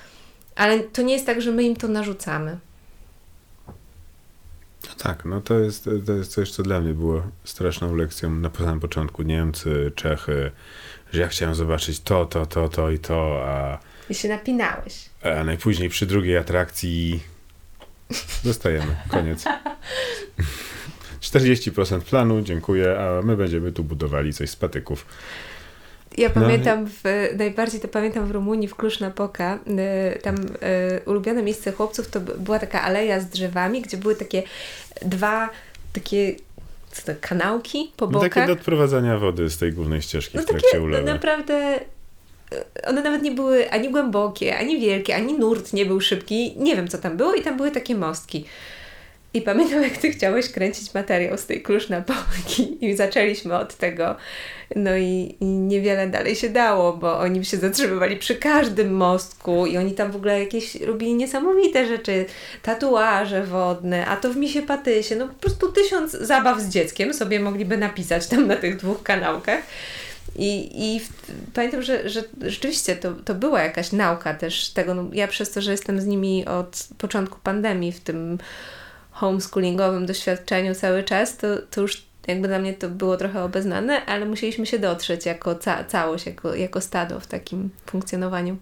ale to nie jest tak, że my im to narzucamy. No tak, no to jest, to jest coś, co dla mnie było straszną lekcją na samym początku. Niemcy, Czechy, że ja chciałem zobaczyć to, to, to, to i to, a, I się napinałeś. a najpóźniej przy drugiej atrakcji dostajemy. Koniec. 40% planu, dziękuję, a my będziemy tu budowali coś z patyków. Ja No, pamiętam, w, najbardziej to pamiętam w Rumunii, w Cluj-Napoca, y, tam y, ulubione miejsce chłopców to była taka aleja z drzewami, gdzie były takie dwa takie co to, kanałki po No, takie bokach. do odprowadzania wody z tej głównej ścieżki No w trakcie takie ulewy. naprawdę y, one nawet nie były ani głębokie, ani wielkie, ani nurt nie był szybki. Nie wiem, co tam było i tam były takie mostki. I pamiętam, jak ty chciałeś kręcić materiał z tej klucz na połki i zaczęliśmy od tego. No i, i, niewiele dalej się dało, bo oni się zatrzymywali przy każdym mostku i oni tam w ogóle jakieś robili niesamowite rzeczy. Tatuaże wodne, a to w misie patysie. No po prostu tysiąc zabaw z dzieckiem sobie mogliby napisać tam na tych dwóch kanałkach. I, i w, pamiętam, że, że rzeczywiście to, to była jakaś nauka też tego. No, ja przez to, że jestem z nimi od początku pandemii w tym homeschoolingowym doświadczeniu cały czas, to, to już jakby dla mnie to było trochę obeznane, ale musieliśmy się dotrzeć jako ca całość, jako, jako stado w takim funkcjonowaniu.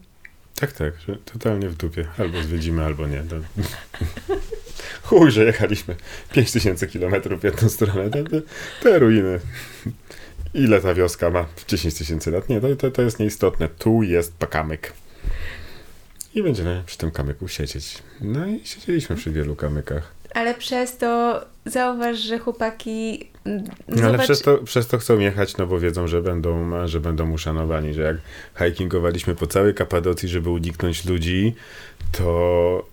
Tak, tak, że totalnie w dupie. Albo zwiedzimy, albo nie. To... Chuj, że jechaliśmy 5000 kilometrów w jedną stronę. Te, te ruiny. Ile ta wioska ma? 10 tysięcy lat? Nie, to, to, to jest nieistotne. Tu jest kamyk. I będziemy przy tym kamyku siedzieć. No i siedzieliśmy przy wielu kamykach. Ale przez to zauważ, że chłopaki. Mm, no ale przez to, przez to chcą jechać, no bo wiedzą, że będą, że będą uszanowani, że jak hikingowaliśmy po całej Kapadocji, żeby uniknąć ludzi, to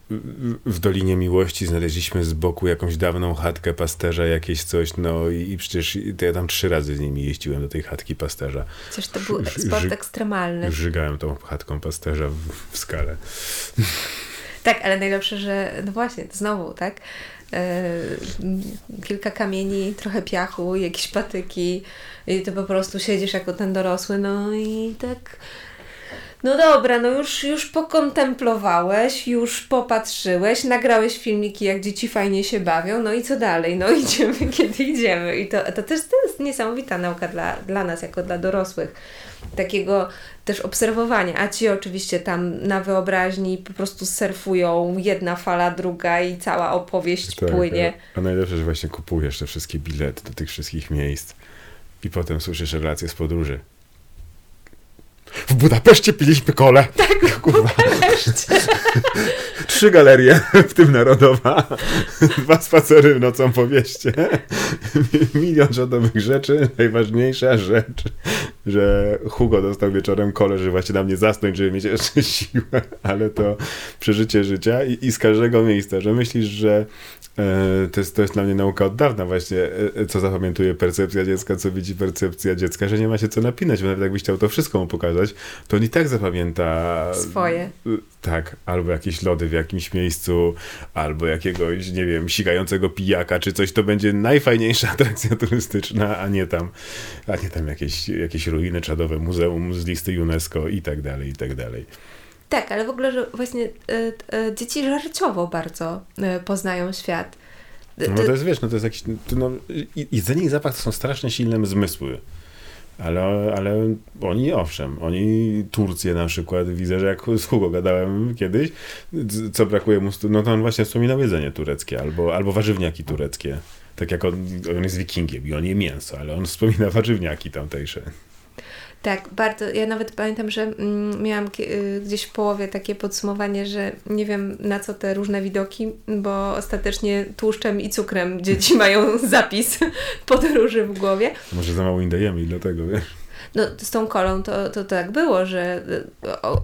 w Dolinie Miłości znaleźliśmy z boku jakąś dawną chatkę pasterza, jakieś coś, no i, i przecież to ja tam trzy razy z nimi jeździłem do tej chatki pasterza. Przecież to był sport ekstremalny. Żygałem tą chatką pasterza w, w skale. Tak, ale najlepsze, że no właśnie, znowu, tak? E, kilka kamieni, trochę piachu, jakieś patyki i ty po prostu siedzisz jako ten dorosły, no i tak no dobra, no już, już pokontemplowałeś, już popatrzyłeś, nagrałeś filmiki, jak dzieci fajnie się bawią, no i co dalej? No idziemy, kiedy idziemy. I to, to też to jest niesamowita nauka dla, dla nas, jako dla dorosłych. Takiego też obserwowania. A ci oczywiście tam na wyobraźni po prostu surfują jedna fala, druga i cała opowieść tak, płynie. A, a najlepsze, że właśnie kupujesz te wszystkie bilety do tych wszystkich miejsc i potem słyszysz relacje z podróży w Budapeszcie piliśmy kole. Tak, kurwa. Trzy galerie, w tym Narodowa. Dwa spacery nocą po wieście. Milion żadowych rzeczy. Najważniejsza rzecz, że Hugo dostał wieczorem kole, że właśnie na mnie zasnąć, żeby mieć jeszcze siłę. Ale to przeżycie życia i, i z każdego miejsca, że myślisz, że to jest, to jest dla mnie nauka od dawna właśnie, e, co zapamiętuje percepcja dziecka, co widzi percepcja dziecka, że nie ma się co napinać, bo nawet jakbyś chciał to wszystko mu pokazać, to on i tak zapamięta... Swoje. Tak, albo jakieś lody w jakimś miejscu, albo jakiegoś, nie wiem, sikającego pijaka, czy coś, to będzie najfajniejsza atrakcja turystyczna, a nie tam, a nie tam jakieś, jakieś ruiny czadowe, muzeum z listy UNESCO i tak dalej, i tak dalej. Tak, ale w ogóle, że właśnie y, y, dzieci żarciowo bardzo y, poznają świat. No to jest, wiesz, no to jest jakiś, no, jedzenie i zapach to są strasznie silne zmysły. Ale, ale oni owszem, oni Turcję na przykład, widzę, że jak z Hugo gadałem kiedyś, co brakuje mu, no to on właśnie wspominał jedzenie tureckie albo, albo warzywniaki tureckie. Tak jak on, on jest wikingiem i on je mięso, ale on wspomina warzywniaki tamtejsze. Tak, bardzo. Ja nawet pamiętam, że mm, miałam y, gdzieś w połowie takie podsumowanie, że nie wiem na co te różne widoki, bo ostatecznie tłuszczem i cukrem dzieci mają zapis podróży w głowie. Może za mało im dajemy i dlatego, wiesz? No, z tą kolą to, to tak było, że y, o,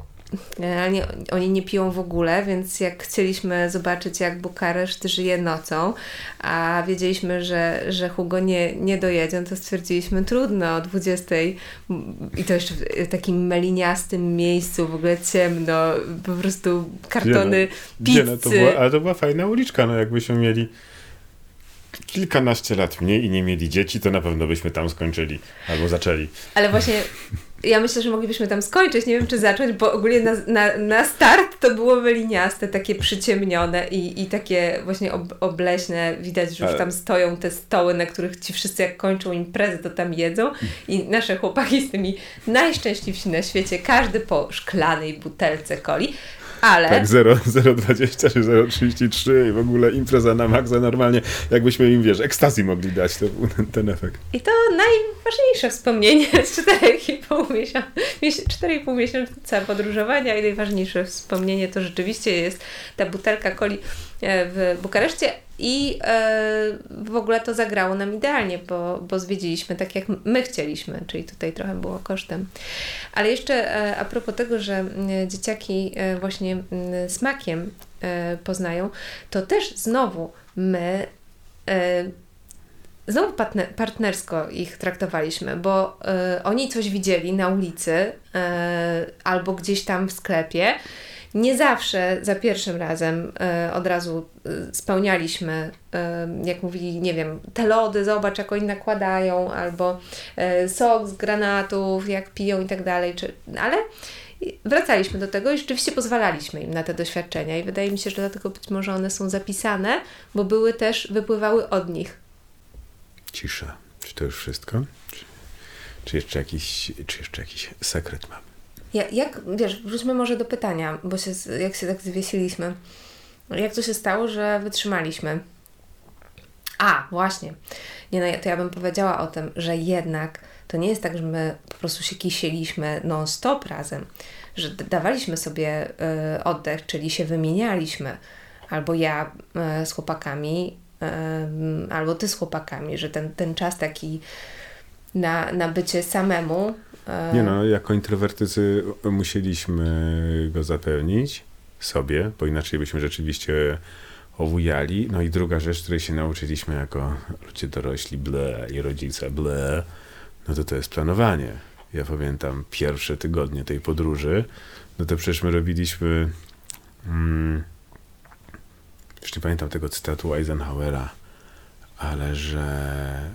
Generalnie oni nie piją w ogóle, więc jak chcieliśmy zobaczyć, jak Bukareszt żyje nocą, a wiedzieliśmy, że, że Hugo nie, nie dojedzie, no to stwierdziliśmy trudno o 20 i to jeszcze w takim meliniastym miejscu, w ogóle ciemno, po prostu kartony Gdzie no, no, to była, ale to była fajna uliczka, no jakbyśmy mieli kilkanaście lat mniej i nie mieli dzieci, to na pewno byśmy tam skończyli albo zaczęli. Ale właśnie ja myślę, że moglibyśmy tam skończyć, nie wiem czy zacząć, bo ogólnie na, na, na start to było wyliniaste, takie przyciemnione i, i takie właśnie ob, obleśne. Widać, że już tam stoją te stoły, na których ci wszyscy jak kończą imprezę, to tam jedzą i nasze chłopaki z tymi najszczęśliwsi na świecie, każdy po szklanej butelce coli ale... Tak, 0,020 czy 0,33 i w ogóle impreza na maksa normalnie, jakbyśmy im, wiesz, ekstazji mogli dać, to był ten, ten efekt. I to najważniejsze wspomnienie z 4,5 miesiąca, 4,5 miesiąca podróżowania i najważniejsze wspomnienie to rzeczywiście jest ta butelka coli w Bukareszcie i e, w ogóle to zagrało nam idealnie, bo, bo zwiedziliśmy tak, jak my chcieliśmy, czyli tutaj trochę było kosztem. Ale jeszcze e, a propos tego, że dzieciaki właśnie smakiem e, poznają, to też znowu my e, znowu partner, partnersko ich traktowaliśmy, bo oni coś widzieli na ulicy albo gdzieś tam w sklepie. Nie zawsze za pierwszym razem y, od razu spełnialiśmy, jak mówili, nie wiem, te lody, zobacz jak oni nakładają, albo sok z granatów, jak piją i tak dalej, ale wracaliśmy do tego i rzeczywiście pozwalaliśmy im na te doświadczenia i wydaje mi się, że dlatego być może one są zapisane, bo były też, wypływały od nich cisza. Czy to już wszystko? Czy, czy, jeszcze, jakiś, czy jeszcze jakiś sekret mam? Ja, jak, wiesz, wróćmy może do pytania, bo się, jak się tak zwiesiliśmy. Jak to się stało, że wytrzymaliśmy? A, właśnie. Nie, no, to ja bym powiedziała o tym, że jednak to nie jest tak, że my po prostu się kisieliśmy non-stop razem, że dawaliśmy sobie y, oddech, czyli się wymienialiśmy. Albo ja y, z chłopakami albo ty z chłopakami, że ten, ten czas taki na, na bycie samemu. E, Nie no, jako introwertycy musieliśmy go zapełnić sobie, bo inaczej byśmy rzeczywiście owujali. No i druga rzecz, której się nauczyliśmy jako ludzie dorośli, ble, i rodzice, ble, no to to jest planowanie. Ja pamiętam pierwsze tygodnie tej podróży, no to przecież my robiliśmy... Mm, nie pamiętam tego cytatu Eisenhowera, ale że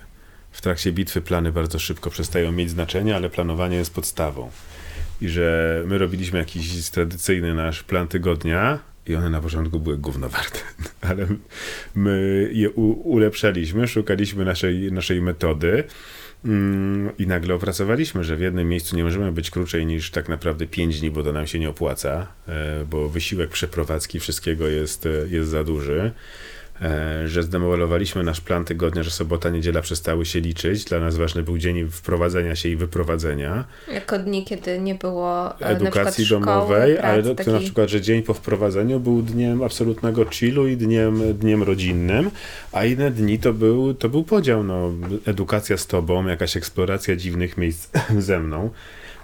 w trakcie bitwy plany bardzo szybko przestają mieć znaczenie, ale planowanie jest podstawą. I że my robiliśmy jakiś tradycyjny nasz plan tygodnia i one na początku były gówno warte, ale my je ulepszaliśmy, szukaliśmy naszej, naszej metody Mm, I nagle opracowaliśmy, że w jednym miejscu nie możemy być krócej niż tak naprawdę 5 dni, bo to nam się nie opłaca, e, bo wysiłek przeprowadzki wszystkiego jest, e, jest za duży. E, że zdemolowaliśmy nasz plan tygodnia, że sobota, niedziela przestały się liczyć. Dla nas ważny był dzień wprowadzenia się i wyprowadzenia. Jako dni, kiedy nie było edukacji domowej, pracy, ale to, taki... na przykład, że dzień po wprowadzeniu był dniem absolutnego chillu i dniem, dniem rodzinnym, a inne dni to był, to był podział, no, edukacja z tobą, jakaś eksploracja dziwnych miejsc ze mną.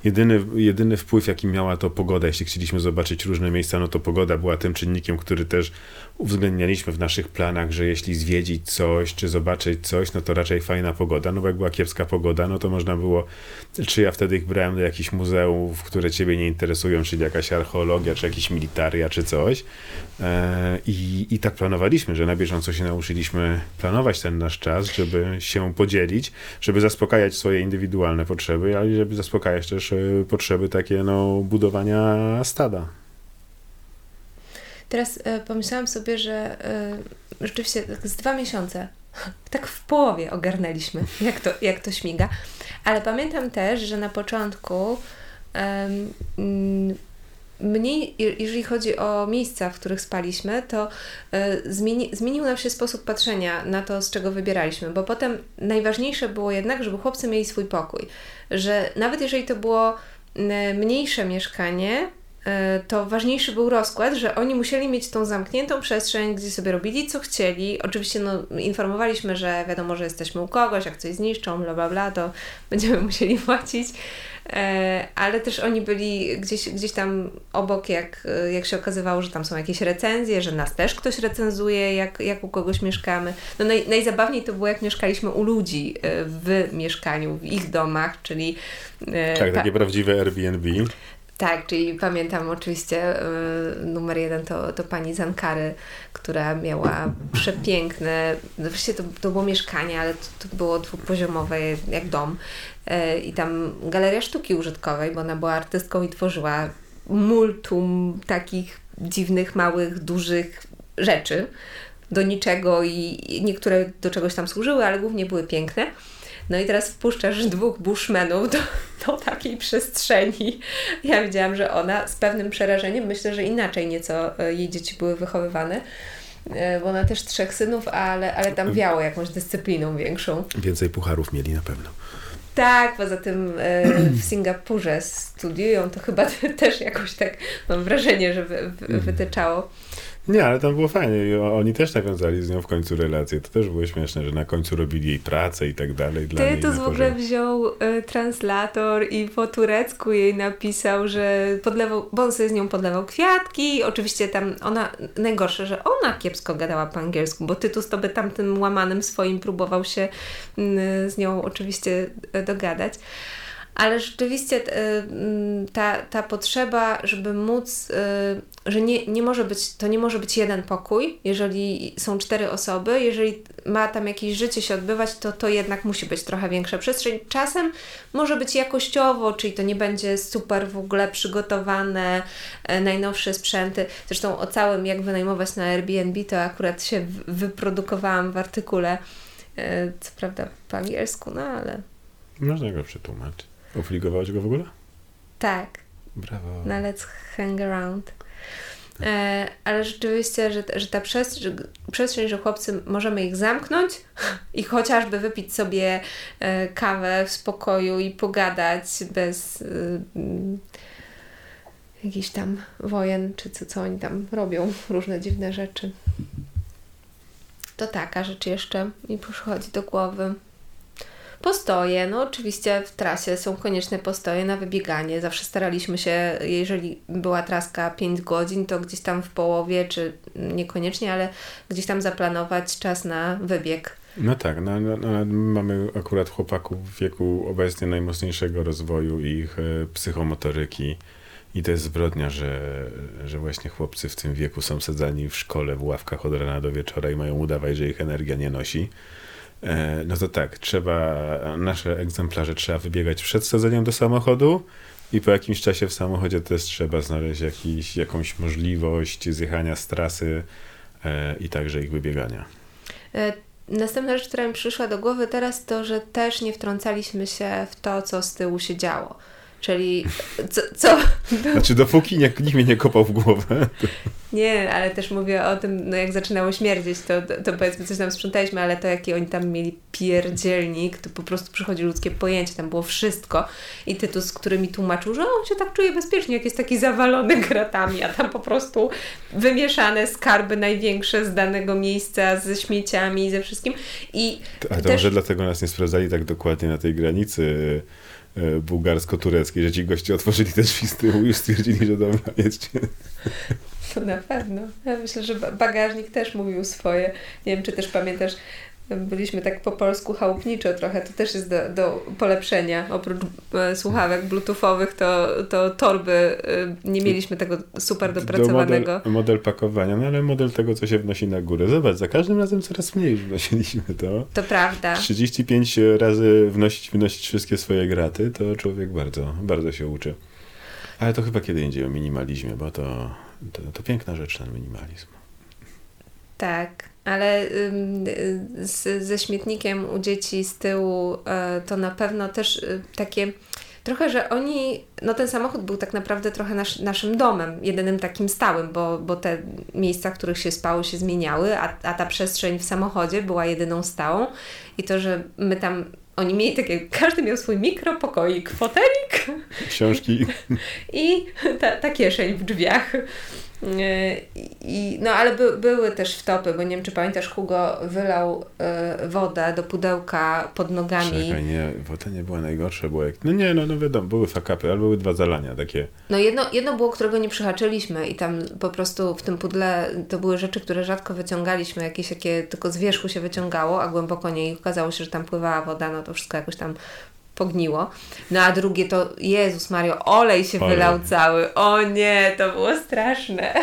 Jedyny, jedyny wpływ, jaki miała to pogoda, jeśli chcieliśmy zobaczyć różne miejsca, no to pogoda była tym czynnikiem, który też uwzględnialiśmy w naszych planach, że jeśli zwiedzić coś, czy zobaczyć coś, no to raczej fajna pogoda. No bo jak była kiepska pogoda, no to można było, czy ja wtedy ich brałem do jakichś muzeów, które ciebie nie interesują, czyli jakaś archeologia, czy jakieś militaria, czy coś. E, I, I tak planowaliśmy, że na bieżąco się nauczyliśmy planować ten nasz czas, żeby się podzielić, żeby zaspokajać swoje indywidualne potrzeby, ale żeby zaspokajać też e, potrzeby takie, no, budowania stada. Teraz e, pomyślałam sobie, że e, rzeczywiście tak z dwa miesiące, tak w połowie ogarnęliśmy, jak to, jak to śmiga. Ale pamiętam też, że na początku mniej, jeżeli chodzi o miejsca, w których spaliśmy, to e, zmieni, zmienił nam się sposób patrzenia na to, z czego wybieraliśmy, bo potem najważniejsze było jednak, żeby chłopcy mieli swój pokój. Że nawet jeżeli to było mniejsze mieszkanie, to ważniejszy był rozkład, że oni musieli mieć tą zamkniętą przestrzeń, gdzie sobie robili co chcieli. Oczywiście no, informowaliśmy, że wiadomo, że jesteśmy u kogoś, jak coś zniszczą, bla bla bla, to będziemy musieli płacić. E, ale też oni byli gdzieś, gdzieś tam obok, jak, jak się okazywało, że tam są jakieś recenzje, że nas też ktoś recenzuje, jak, jak u kogoś mieszkamy. No naj, najzabawniej to było, jak mieszkaliśmy u ludzi e, w mieszkaniu, w ich domach, czyli... Tak, takie prawdziwe Airbnb. Tak, czyli pamiętam oczywiście y, numer jeden to, to pani Zankary, która miała przepiękne, właściwie to, to było mieszkanie, ale to, to było dwupoziomowe jak dom y, i tam galeria sztuki użytkowej, bo ona była artystką i tworzyła multum takich dziwnych, małych, dużych rzeczy do niczego i niektóre do czegoś tam służyły, ale głównie były piękne. No i teraz wpuszczasz dwóch bushmenów do, do takiej przestrzeni. Ja widziałam, że ona z pewnym przerażeniem, myślę, że inaczej nieco e, jej dzieci były wychowywane e, bo ona też trzech synów, ale, ale tam wiało jakąś dyscypliną większą. Więcej pucharów mieli na pewno. Tak, poza tym e, w Singapurze studiują, to chyba też jakoś tak mam wrażenie, że wy, mhm. wytyczało. Nie, ale tam było fajnie i oni też nawiązali z nią w końcu relację. To też było śmieszne, że na końcu robili jej pracę i tak dalej. Dla Ty to w ogóle wziął y, translator i po turecku jej napisał, że podlewał, bo on sobie z nią podlewał kwiatki. Oczywiście tam ona, najgorsze, że ona kiepsko gadała po angielsku, bo Tytus to by tamtym łamanym swoim próbował się y, z nią oczywiście y, dogadać ale rzeczywiście e, mm, ta, ta potrzeba, żeby móc, e, że nie, nie może być, to nie może być jeden pokój, jeżeli są cztery osoby, jeżeli ma tam jakieś życie się odbywać, to to jednak musi być trochę większa przestrzeń. Czasem może być jakościowo, czyli to nie będzie super w ogóle przygotowane, e, najnowsze sprzęty. Zresztą o całym, jak wynajmować na Airbnb, to akurat się wyprodukowałam w artykule, co prawda po angielsku, no ale... Można go przetłumaczyć. Ofligowałeś go w ogóle? Tak. Brawo. Na Let's Hang Around. E, ale rzeczywiście, że, że ta przestrzeń, przestrzeń, że chłopcy możemy ich zamknąć i chociażby wypić sobie e, kawę w spokoju i pogadać bez e, jakichś tam wojen, czy co, co oni tam robią, różne dziwne rzeczy. To taka rzecz jeszcze mi przychodzi do głowy. Postoje, no oczywiście w trasie są konieczne postoje na wybieganie. Zawsze staraliśmy się, jeżeli była traska 5 godzin, to gdzieś tam w połowie, czy niekoniecznie, ale gdzieś tam zaplanować czas na wybieg. No tak, no, no, no, mamy akurat chłopaków w wieku obecnie najmocniejszego rozwoju ich e, psychomotoryki. I to jest zbrodnia, że, że właśnie chłopcy w tym wieku są sadzani w szkole w ławkach od rana do wieczora i mają udawać, że ich energia nie nosi. E, no to tak, trzeba, nasze egzemplarze trzeba wybiegać przed sadzeniem do samochodu i po jakimś czasie w samochodzie też trzeba znaleźć jakiś, jakąś możliwość zjechania z trasy e, i także ich wybiegania. E, następna rzecz, która mi przyszła do głowy teraz, to, że też nie wtrącaliśmy się w to, co z tyłu się działo. Czyli co... co... Znaczy dopóki nikt, nikt mnie nie kopał w głowę. To... Nie, ale też mówię o tym, no jak zaczynało śmierdzieć, to, to powiedzmy coś tam sprzątaliśmy, ale to jaki oni tam mieli pierdzielnik, to po prostu przychodzi ludzkie pojęcie, tam było wszystko. I Tytus, który mi tłumaczył, że on się tak czuje bezpiecznie, jak jest taki zawalony gratami, a tam po prostu wymieszane skarby największe z danego miejsca, ze śmieciami, ze wszystkim. I a to też... może dlatego nas nie sprawdzali tak dokładnie na tej granicy bułgarsko-tureckiej, że ci goście otworzyli te drzwi i już stwierdzili, że dobra, jedźcie. To na pewno. Ja myślę, że bagażnik też mówił swoje. Nie wiem, czy też pamiętasz, byliśmy tak po polsku chałupniczo trochę, to też jest do, do polepszenia. Oprócz e, słuchawek bluetoothowych, to, to torby, e, nie mieliśmy tego super dopracowanego. model, model, pakowania, no ale model tego, co się wnosi na górę. Zobacz, za każdym razem coraz mniej wnosiliśmy to. To prawda. 35 razy wnosić, wnosić wszystkie swoje graty, to człowiek bardzo, bardzo się uczy. Ale to chyba kiedy indziej o minimalizmie, bo to, to, to piękna rzecz ten minimalizm. Tak ale z, ze śmietnikiem u dzieci z tyłu e, to na pewno też y, takie trochę, że oni, no ten samochód był tak naprawdę trochę nasz, naszym domem, jedynym takim stałym, bo, bo te miejsca, w których się spało, się zmieniały, a, a ta przestrzeń w samochodzie była jedyną stałą i to, że my tam oni mieli takie, każdy miał swój mikropokoik, fotelik. Książki. I ta, ta kieszeń w drzwiach. I, no ale by, były też wtopy, bo nie wiem, czy pamiętasz, Hugo wylał y, wodę do pudełka pod nogami. Czekaj, nie, woda nie była najgorsza, było jak... No nie, no, no wiadomo, były fakapy, ale były dwa zalania takie. No jedno, jedno było, którego nie przyhaczyliśmy i tam po prostu w tym pudle to były rzeczy, które rzadko wyciągaliśmy, jakieś jakie tylko z wierzchu się wyciągało, a głęboko nie i okazało się, że tam pływała woda, no to wszystko jakoś tam pogniło. No a drugie to, Jezus Mario, olej się olej. wylał cały. O nie, to było straszne.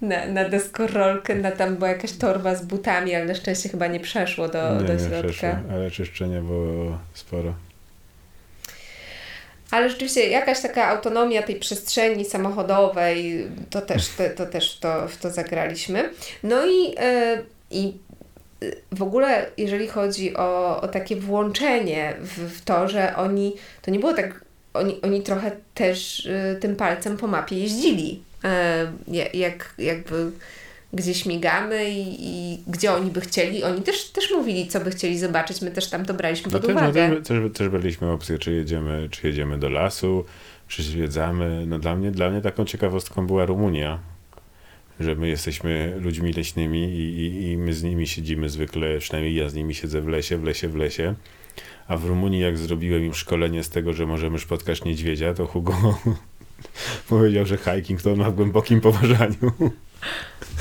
Na, na deskorolkę, na tam była jakaś torba z butami, ale na szczęście chyba nie przeszło do, nie, do środka. Nie przeszło, ale czyszczenia było sporo. Ale rzeczywiście jakaś taka autonomia tej przestrzeni samochodowej, to też, to, to też w, to, w to zagraliśmy. No i, yy, i w ogóle, jeżeli chodzi o, o takie włączenie w, w, to, że oni, to nie było tak, oni, oni trochę też y, tym palcem po mapie jeździli. Y, jak jakby gdzie śmigamy i, i, gdzie oni by chcieli. Oni też, też mówili, co by chcieli zobaczyć. My też tam to braliśmy no pod też, uwagę. No też, też, też byliśmy opcję, czy jedziemy, czy jedziemy do lasu, czy zwiedzamy. No dla mnie, dla mnie taką ciekawostką była Rumunia że my jesteśmy ludźmi leśnymi i, i, i my z nimi siedzimy zwykle, przynajmniej ja z nimi siedzę w lesie, w lesie, w lesie. A w Rumunii, jak zrobiłem im szkolenie z tego, że możemy spotkać niedźwiedzia, to Hugo powiedział, że hiking to on ma w głębokim poważaniu.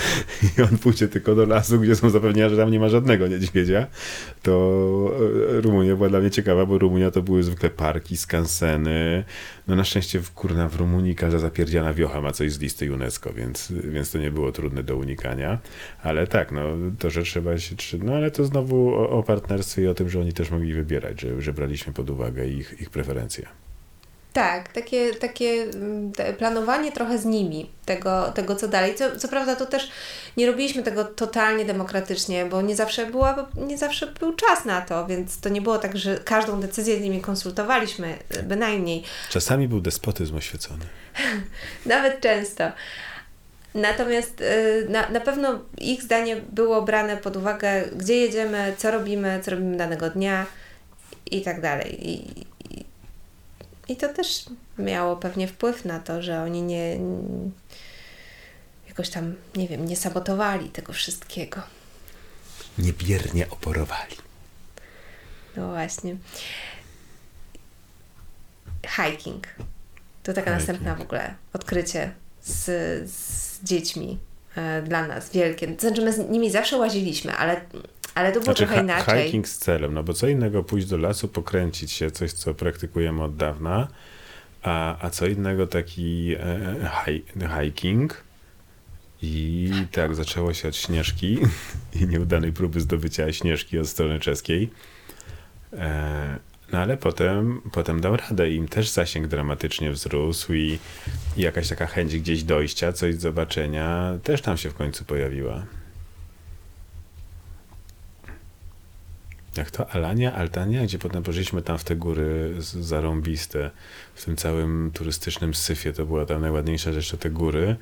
I on pójdzie tylko do lasu, gdzie są zapewnienia, że tam nie ma żadnego niedźwiedzia. To e, Rumunia była dla mnie ciekawa, bo Rumunia to były zwykle parki, skanseny. No na szczęście w, kurna, w Rumunii każda zapierdziana wiocha ma coś z listy UNESCO, więc, więc to nie było trudne do unikania. Ale tak, no to, że trzeba się... No ale to znowu o, o partnerstwie i o tym, że oni też mogli wybierać, że, że braliśmy pod uwagę ich, ich preferencje. Tak, takie, takie mm, planowanie trochę z nimi, tego, tego co dalej. Co, co prawda to też nie robiliśmy tego totalnie demokratycznie, bo nie zawsze, była, nie zawsze był czas na to, więc to nie było tak, że każdą decyzję z nimi konsultowaliśmy, bynajmniej. Czasami był despotyzm oświecony. Nawet często. Natomiast y, na, na pewno ich zdanie było brane pod uwagę, gdzie jedziemy, co robimy, co robimy danego dnia i tak dalej. I, i to też miało pewnie wpływ na to, że oni nie jakoś tam, nie wiem, nie sabotowali tego wszystkiego. Niebiernie oporowali. No właśnie. Hiking. To taka Hiking. następna w ogóle odkrycie z, z dziećmi e, dla nas wielkie. Znaczy, my z nimi zawsze łaziliśmy, ale ale to było znaczy, trochę inaczej. Hiking z celem, no bo co innego pójść do lasu, pokręcić się, coś co praktykujemy od dawna, a, a co innego taki e, hiking. I tak, zaczęło się od Śnieżki i nieudanej próby zdobycia Śnieżki od strony czeskiej. E, no ale potem, potem dał radę i im też zasięg dramatycznie wzrósł i, i jakaś taka chęć gdzieś dojścia, coś zobaczenia też tam się w końcu pojawiła. Jak to Alania, Altania, gdzie potem poszliśmy tam w te góry zarąbiste, w tym całym turystycznym syfie, to była ta najładniejsza rzecz, to te góry.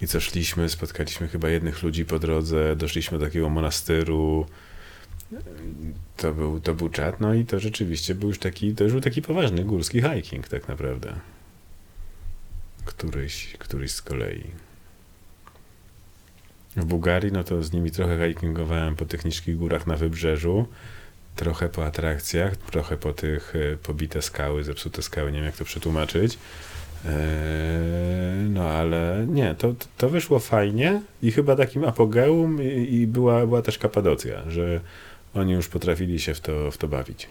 I co szliśmy, spotkaliśmy chyba jednych ludzi po drodze, doszliśmy do takiego monastyru, to był, to był czat, no i to rzeczywiście był już taki, to już był taki poważny górski hiking tak naprawdę. Któryś, któryś z kolei. W Bułgarii, no to z nimi trochę hikingowałem po tych niskich górach na wybrzeżu trochę po atrakcjach, trochę po tych e, pobite skały, zepsute skały, nie wiem jak to przetłumaczyć. E, no ale nie, to, to wyszło fajnie i chyba takim apogeum i, i była, była też Kapadocja, że oni już potrafili się w to, w to bawić.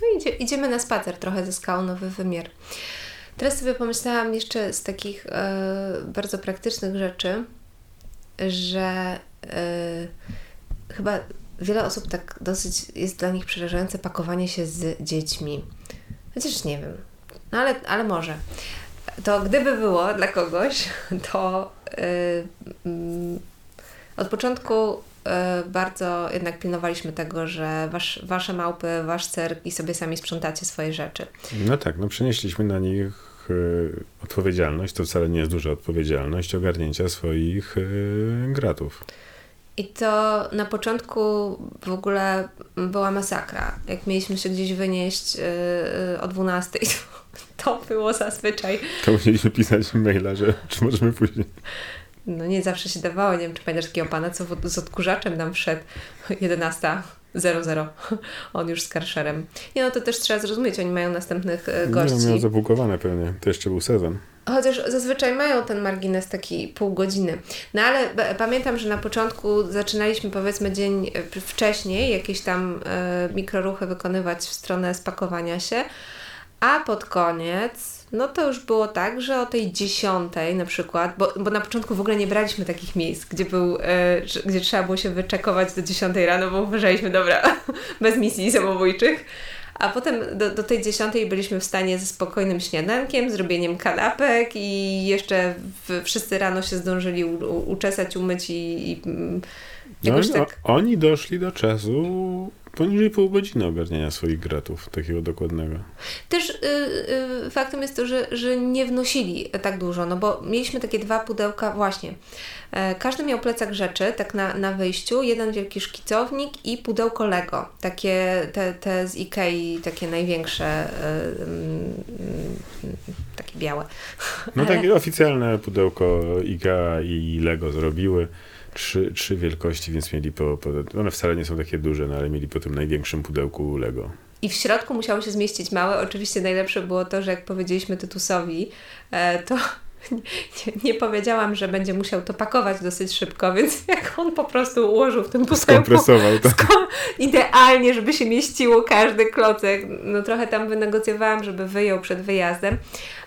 No idzie, idziemy na spacer trochę ze skał, nowy wymiar. Teraz sobie pomyślałam jeszcze z takich e, bardzo praktycznych rzeczy, że chyba wiele osób tak dosyć jest dla nich przerażające pakowanie się z dziećmi. Chociaż nie wiem, no ale, ale może. To gdyby było dla kogoś, to yy, od początku yy, bardzo jednak pilnowaliśmy tego, że wasz, wasze małpy, wasz cerk i sobie sami sprzątacie swoje rzeczy. No tak, no przenieśliśmy na nich y, odpowiedzialność, to wcale nie jest duża odpowiedzialność ogarnięcia swoich y, gratów. I to na początku w ogóle była masakra. Jak mieliśmy się gdzieś wynieść yy, o 12, to było zazwyczaj. To musieliśmy pisać maila, że czy możemy później. No nie zawsze się dawało. Nie wiem, czy pamiętasz takiego pana, co z odkurzaczem nam wszedł 11.00. On już z karszerem. Nie no, to też trzeba zrozumieć. Oni mają następnych gości. Nie, no, miał zabukowane pewnie. To jeszcze był sezon. Chociaż zazwyczaj mają ten margines taki pół godziny. No ale pamiętam, że na początku zaczynaliśmy powiedzmy dzień e, wcześniej, jakieś tam e, mikroruchy wykonywać w stronę spakowania się, a pod koniec, no to już było tak, że o tej dziesiątej na przykład, bo, bo na początku w ogóle nie braliśmy takich miejsc, gdzie, był, e, gdzie trzeba było się wyczekować do dziesiątej rano, bo uważaliśmy, dobra, bez misji samobójczych a potem do, do tej dziesiątej byliśmy w stanie ze spokojnym śniadankiem, zrobieniem kanapek i jeszcze w, wszyscy rano się zdążyli u, u, uczesać, umyć i, i mm, no, tak... Oni doszli do czasu poniżej pół godziny ogarniania swoich gratów, takiego dokładnego. Też y, y, faktem jest to, że, że nie wnosili tak dużo, no bo mieliśmy takie dwa pudełka, właśnie. E, każdy miał plecak rzeczy, tak na, na wyjściu, jeden wielki szkicownik i pudełko Lego, takie te, te z Ikei, takie największe, y, takie białe. No Ale- takie oficjalne pudełko IKEA i Lego zrobiły. Trzy, trzy wielkości, więc mieli po, po... One wcale nie są takie duże, no ale mieli po tym największym pudełku Lego. I w środku musiało się zmieścić małe. Oczywiście najlepsze było to, że jak powiedzieliśmy Tytusowi, e, to nie, nie powiedziałam, że będzie musiał to pakować dosyć szybko, więc jak on po prostu ułożył w tym pudełku Skompresował to. sko- idealnie, żeby się mieściło każdy klocek. No trochę tam wynegocjowałam, żeby wyjął przed wyjazdem,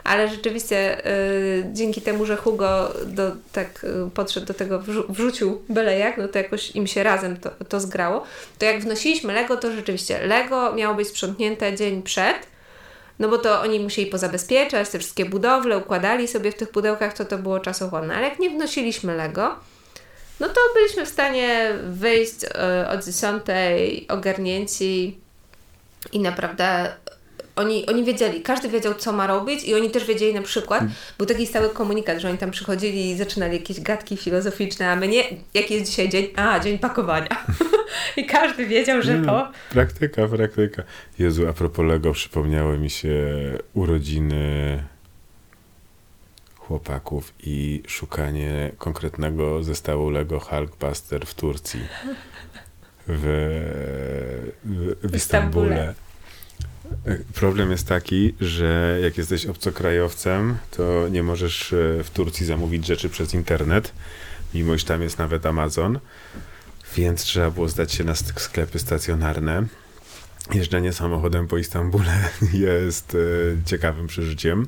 ale rzeczywiście y, dzięki temu, że Hugo do, tak y, podszedł do tego, wrzu- wrzucił byle jak, no to jakoś im się razem to, to zgrało, to jak wnosiliśmy Lego, to rzeczywiście Lego miało być sprzątnięte dzień przed, no bo to oni musieli pozabezpieczać te wszystkie budowle, układali sobie w tych pudełkach, to to było czasochłonne. Ale jak nie wnosiliśmy Lego, no to byliśmy w stanie wyjść e, od 10 ogarnięci i naprawdę oni, oni wiedzieli, każdy wiedział, co ma robić i oni też wiedzieli na przykład, był taki stały komunikat, że oni tam przychodzili i zaczynali jakieś gadki filozoficzne, a my nie, jaki jest dzisiaj dzień? A, dzień pakowania. I każdy wiedział, że to... no, praktyka, praktyka. Jezu, a propos Lego, przypomniały mi się urodziny chłopaków i szukanie konkretnego zestawu Lego Hulkbuster w Turcji. W, w, w Istambule. Problem jest taki, że jak jesteś obcokrajowcem, to nie możesz e, w Turcji zamówić rzeczy przez internet, mimo iż tam jest nawet Amazon, więc trzeba było zdać się na sk- sklepy stacjonarne. Jeżdżenie samochodem po Istambule jest e, ciekawym przeżyciem.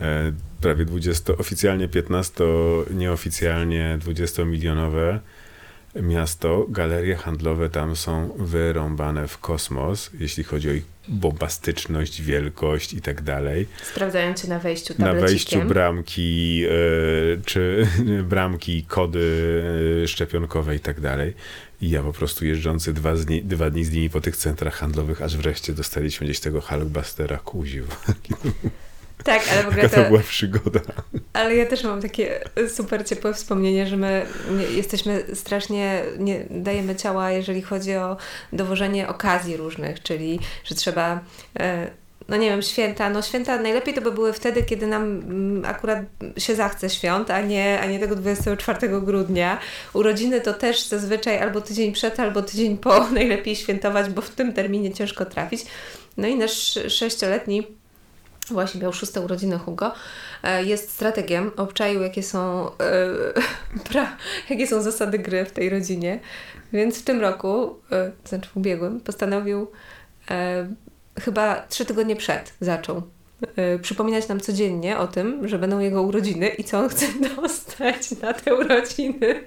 E, prawie 20, oficjalnie 15, nieoficjalnie 20-milionowe miasto, galerie handlowe tam są wyrąbane w kosmos, jeśli chodzi o ich bombastyczność, wielkość i tak dalej. Sprawdzają cię na wejściu Na tablecikiem. wejściu bramki, e, czy bramki, kody szczepionkowe i tak dalej. I ja po prostu jeżdżący dwa, dni, dwa dni z nimi po tych centrach handlowych, aż wreszcie dostaliśmy gdzieś tego Hulkbustera kuziu. Tak, ale w ogóle to to, była przygoda. Ale ja też mam takie super ciepłe wspomnienie, że my jesteśmy strasznie, nie dajemy ciała, jeżeli chodzi o dowożenie okazji różnych, czyli że trzeba. E, no nie wiem, święta. No święta najlepiej to by były wtedy, kiedy nam mm, akurat się zachce świąt, a nie, a nie tego 24 grudnia. Urodziny to też zazwyczaj albo tydzień przed, albo tydzień po najlepiej świętować, bo w tym terminie ciężko trafić. No i nasz sześcioletni właśnie miał szóste urodziny Hugo, e, jest strategiem, obczaił jakie są, e, pra, jakie są zasady gry w tej rodzinie, więc w tym roku, to znaczy w ubiegłym, postanowił e, chyba trzy tygodnie przed zaczął e, przypominać nam codziennie o tym, że będą jego urodziny i co on chce dostać na te urodziny.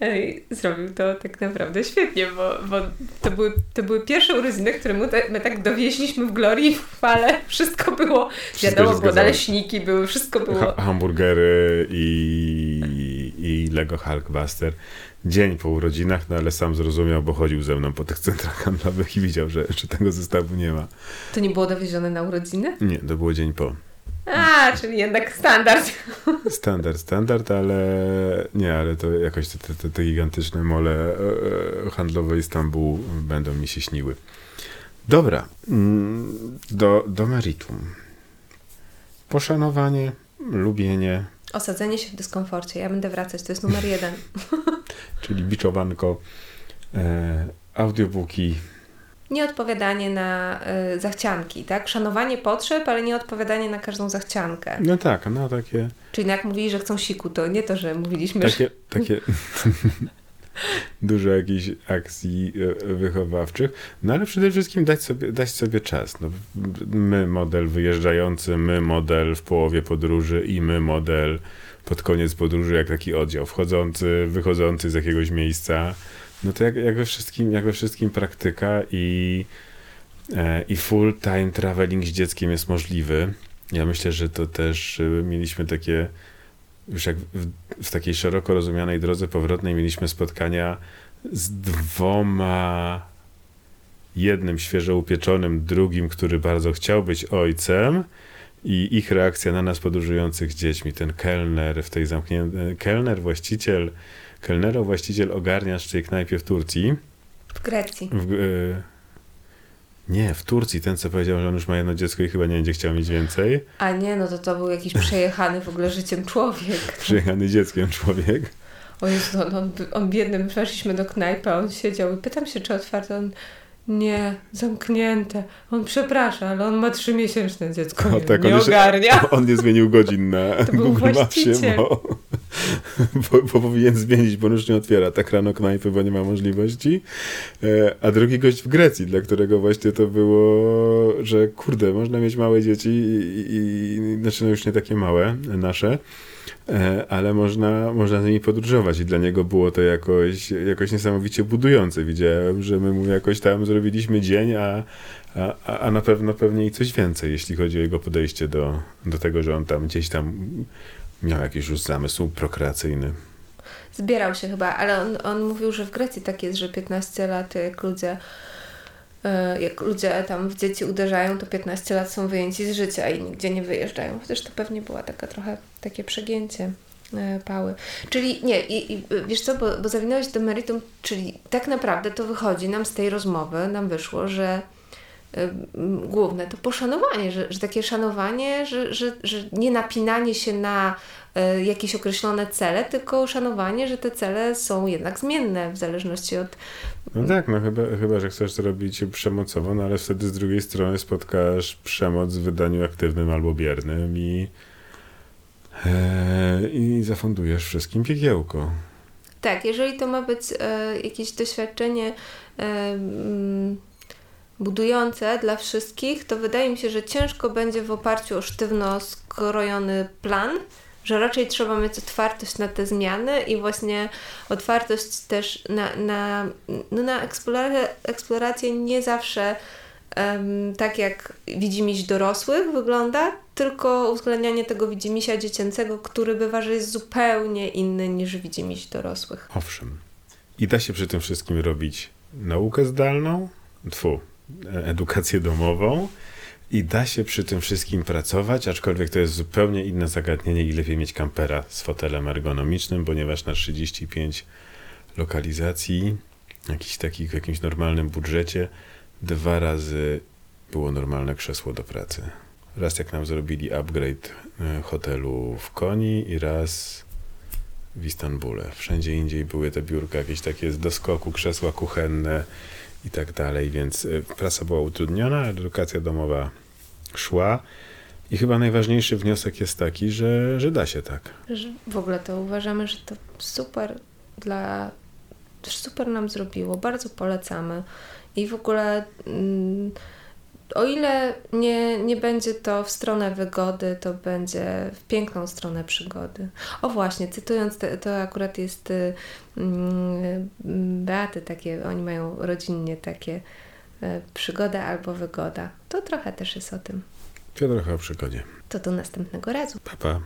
Ej, zrobił to tak naprawdę świetnie, bo, bo to, były, to były pierwsze urodziny, które mu te, my tak dowieźliśmy w glorii w chwale. Wszystko było, Wszystko wiadomo, było naleśniki, były, wszystko było. Ha- hamburgery i, i Lego Hulkbuster. Dzień po urodzinach, no ale sam zrozumiał, bo chodził ze mną po tych centrach handlowych i widział, że, że tego zestawu nie ma. To nie było dowiezione na urodziny? Nie, to było dzień po. A, czyli jednak standard. Standard, standard, ale nie, ale to jakoś te, te, te, te gigantyczne mole e, e, handlowe Istanbulu będą mi się śniły. Dobra, mm, do, do meritum. Poszanowanie, lubienie, Osadzenie się w dyskomforcie. Ja będę wracać, to jest numer jeden. czyli biczowanko, e, audiobooki, Nieodpowiadanie na y, zachcianki, tak? Szanowanie potrzeb, ale nie odpowiadanie na każdą zachciankę. no tak, no takie, Czyli jak mówili, że chcą siku, to nie to, że mówiliśmy, że... takie, takie dużo jakichś akcji e, wychowawczych, no ale przede wszystkim dać sobie, dać sobie czas. No, my model wyjeżdżający, my model w połowie podróży i my model pod koniec podróży, jak taki oddział wchodzący, wychodzący z jakiegoś miejsca. No to jak, jak, we, wszystkim, jak we wszystkim praktyka i, e, i full time traveling z dzieckiem jest możliwy. Ja myślę, że to też e, mieliśmy takie już jak w, w takiej szeroko rozumianej drodze powrotnej mieliśmy spotkania z dwoma, jednym świeżo upieczonym, drugim, który bardzo chciał być ojcem i ich reakcja na nas podróżujących dziećmi. Ten kelner w tej zamkniętej, kelner, właściciel, kelnero, właściciel ogarniacz w tej knajpie w Turcji, W Grecji. w, e, Nie, w Turcji ten, co powiedział, że on już ma jedno dziecko i chyba nie będzie chciał mieć więcej. A nie, no to to był jakiś przejechany w ogóle życiem człowiek. Przejechany dzieckiem człowiek. O Jezu, on, on, on biedny, weszliśmy do knajpy, a on siedział i pytam się, czy otwarte, on nie, zamknięte. On przeprasza, ale on ma trzymiesięczne dziecko, nie, tak, nie on ogarnia. Jeszcze, on nie zmienił godzin na To Google Mapsie, bo, bo, bo powinien zmienić, bo już nie otwiera tak rano knajpy, bo nie ma możliwości. E, A drugi gość w Grecji, dla którego właśnie to było, że kurde, można mieć małe dzieci i, i, znaczy no już nie takie małe, nasze, ale można, można z nimi podróżować i dla niego było to jakoś, jakoś niesamowicie budujące. Widziałem, że my mu jakoś tam zrobiliśmy dzień, a, a, a- na pewno pewnie i coś więcej, jeśli chodzi o jego podejście do, do tego, że on tam gdzieś tam miał jakiś już zamysł prokreacyjny. Zbierał się chyba, ale on, on mówił, że w Grecji tak jest, że 15 lat jak ludzie e, jak ludzie tam w dzieci uderzają, to 15 lat są wyjęci z życia i nigdzie nie wyjeżdżają. Chociaż to pewnie była taka trochę takie przegięcie e, pały. Czyli nie, i, i wiesz co, bo, bo zawinąłeś do meritum, czyli tak naprawdę to wychodzi nam z tej rozmowy, nam wyszło, że ym, główne to poszanowanie, że, że takie szanowanie, że, że, że nie napinanie się na jakieś określone cele, tylko szanowanie, że te cele są jednak zmienne w zależności od. No tak, no chyba, chyba, że chcesz to robić przemocowo, no ale wtedy z drugiej strony spotkasz przemoc w wydaniu aktywnym albo biernym i, e, i zafundujesz wszystkim piekiełko. Tak, jeżeli to ma być e, jakieś doświadczenie e, mm, budujące dla wszystkich, to wydaje mi się, że ciężko będzie w oparciu o sztywno skrojony plan, że raczej trzeba mieć otwartość na te zmiany i właśnie otwartość też na, na, no na eksplorację, eksplorację nie zawsze em, tak jak widzimisię dorosłych wygląda, tylko uwzględnianie tego widzimisia dziecięcego, który bywa, że jest zupełnie inny niż widzimisię dorosłych. Owszem. I da się przy tym wszystkim robić naukę zdalną, tfu, e, edukację domową i da się przy tym wszystkim pracować, aczkolwiek to jest zupełnie inne zagadnienie i lepiej mieć kampera z fotelem ergonomicznym, ponieważ na 35 lokalizacji, jakichś takich w jakimś normalnym budżecie, dwa razy było normalne krzesło do pracy. Raz jak nam zrobili upgrade e, hotelu w Koni i raz w Istanbule. Wszędzie indziej były te biurka jakieś takie z doskoku, krzesła kuchenne i tak dalej, więc y, praca była utrudniona, edukacja domowa szła i chyba najważniejszy wniosek jest taki, że, że da się tak. W ogóle to uważamy, że to super dla. super nam zrobiło, bardzo polecamy. I w ogóle. Mm, o ile nie, nie będzie to w stronę wygody, to będzie w piękną stronę przygody. O właśnie, cytując, te, to akurat jest y, mm, Beaty takie, oni mają rodzinnie takie y, przygoda albo wygoda. To trochę też jest o tym. To trochę o przygodzie. To do następnego razu. Pa, pa.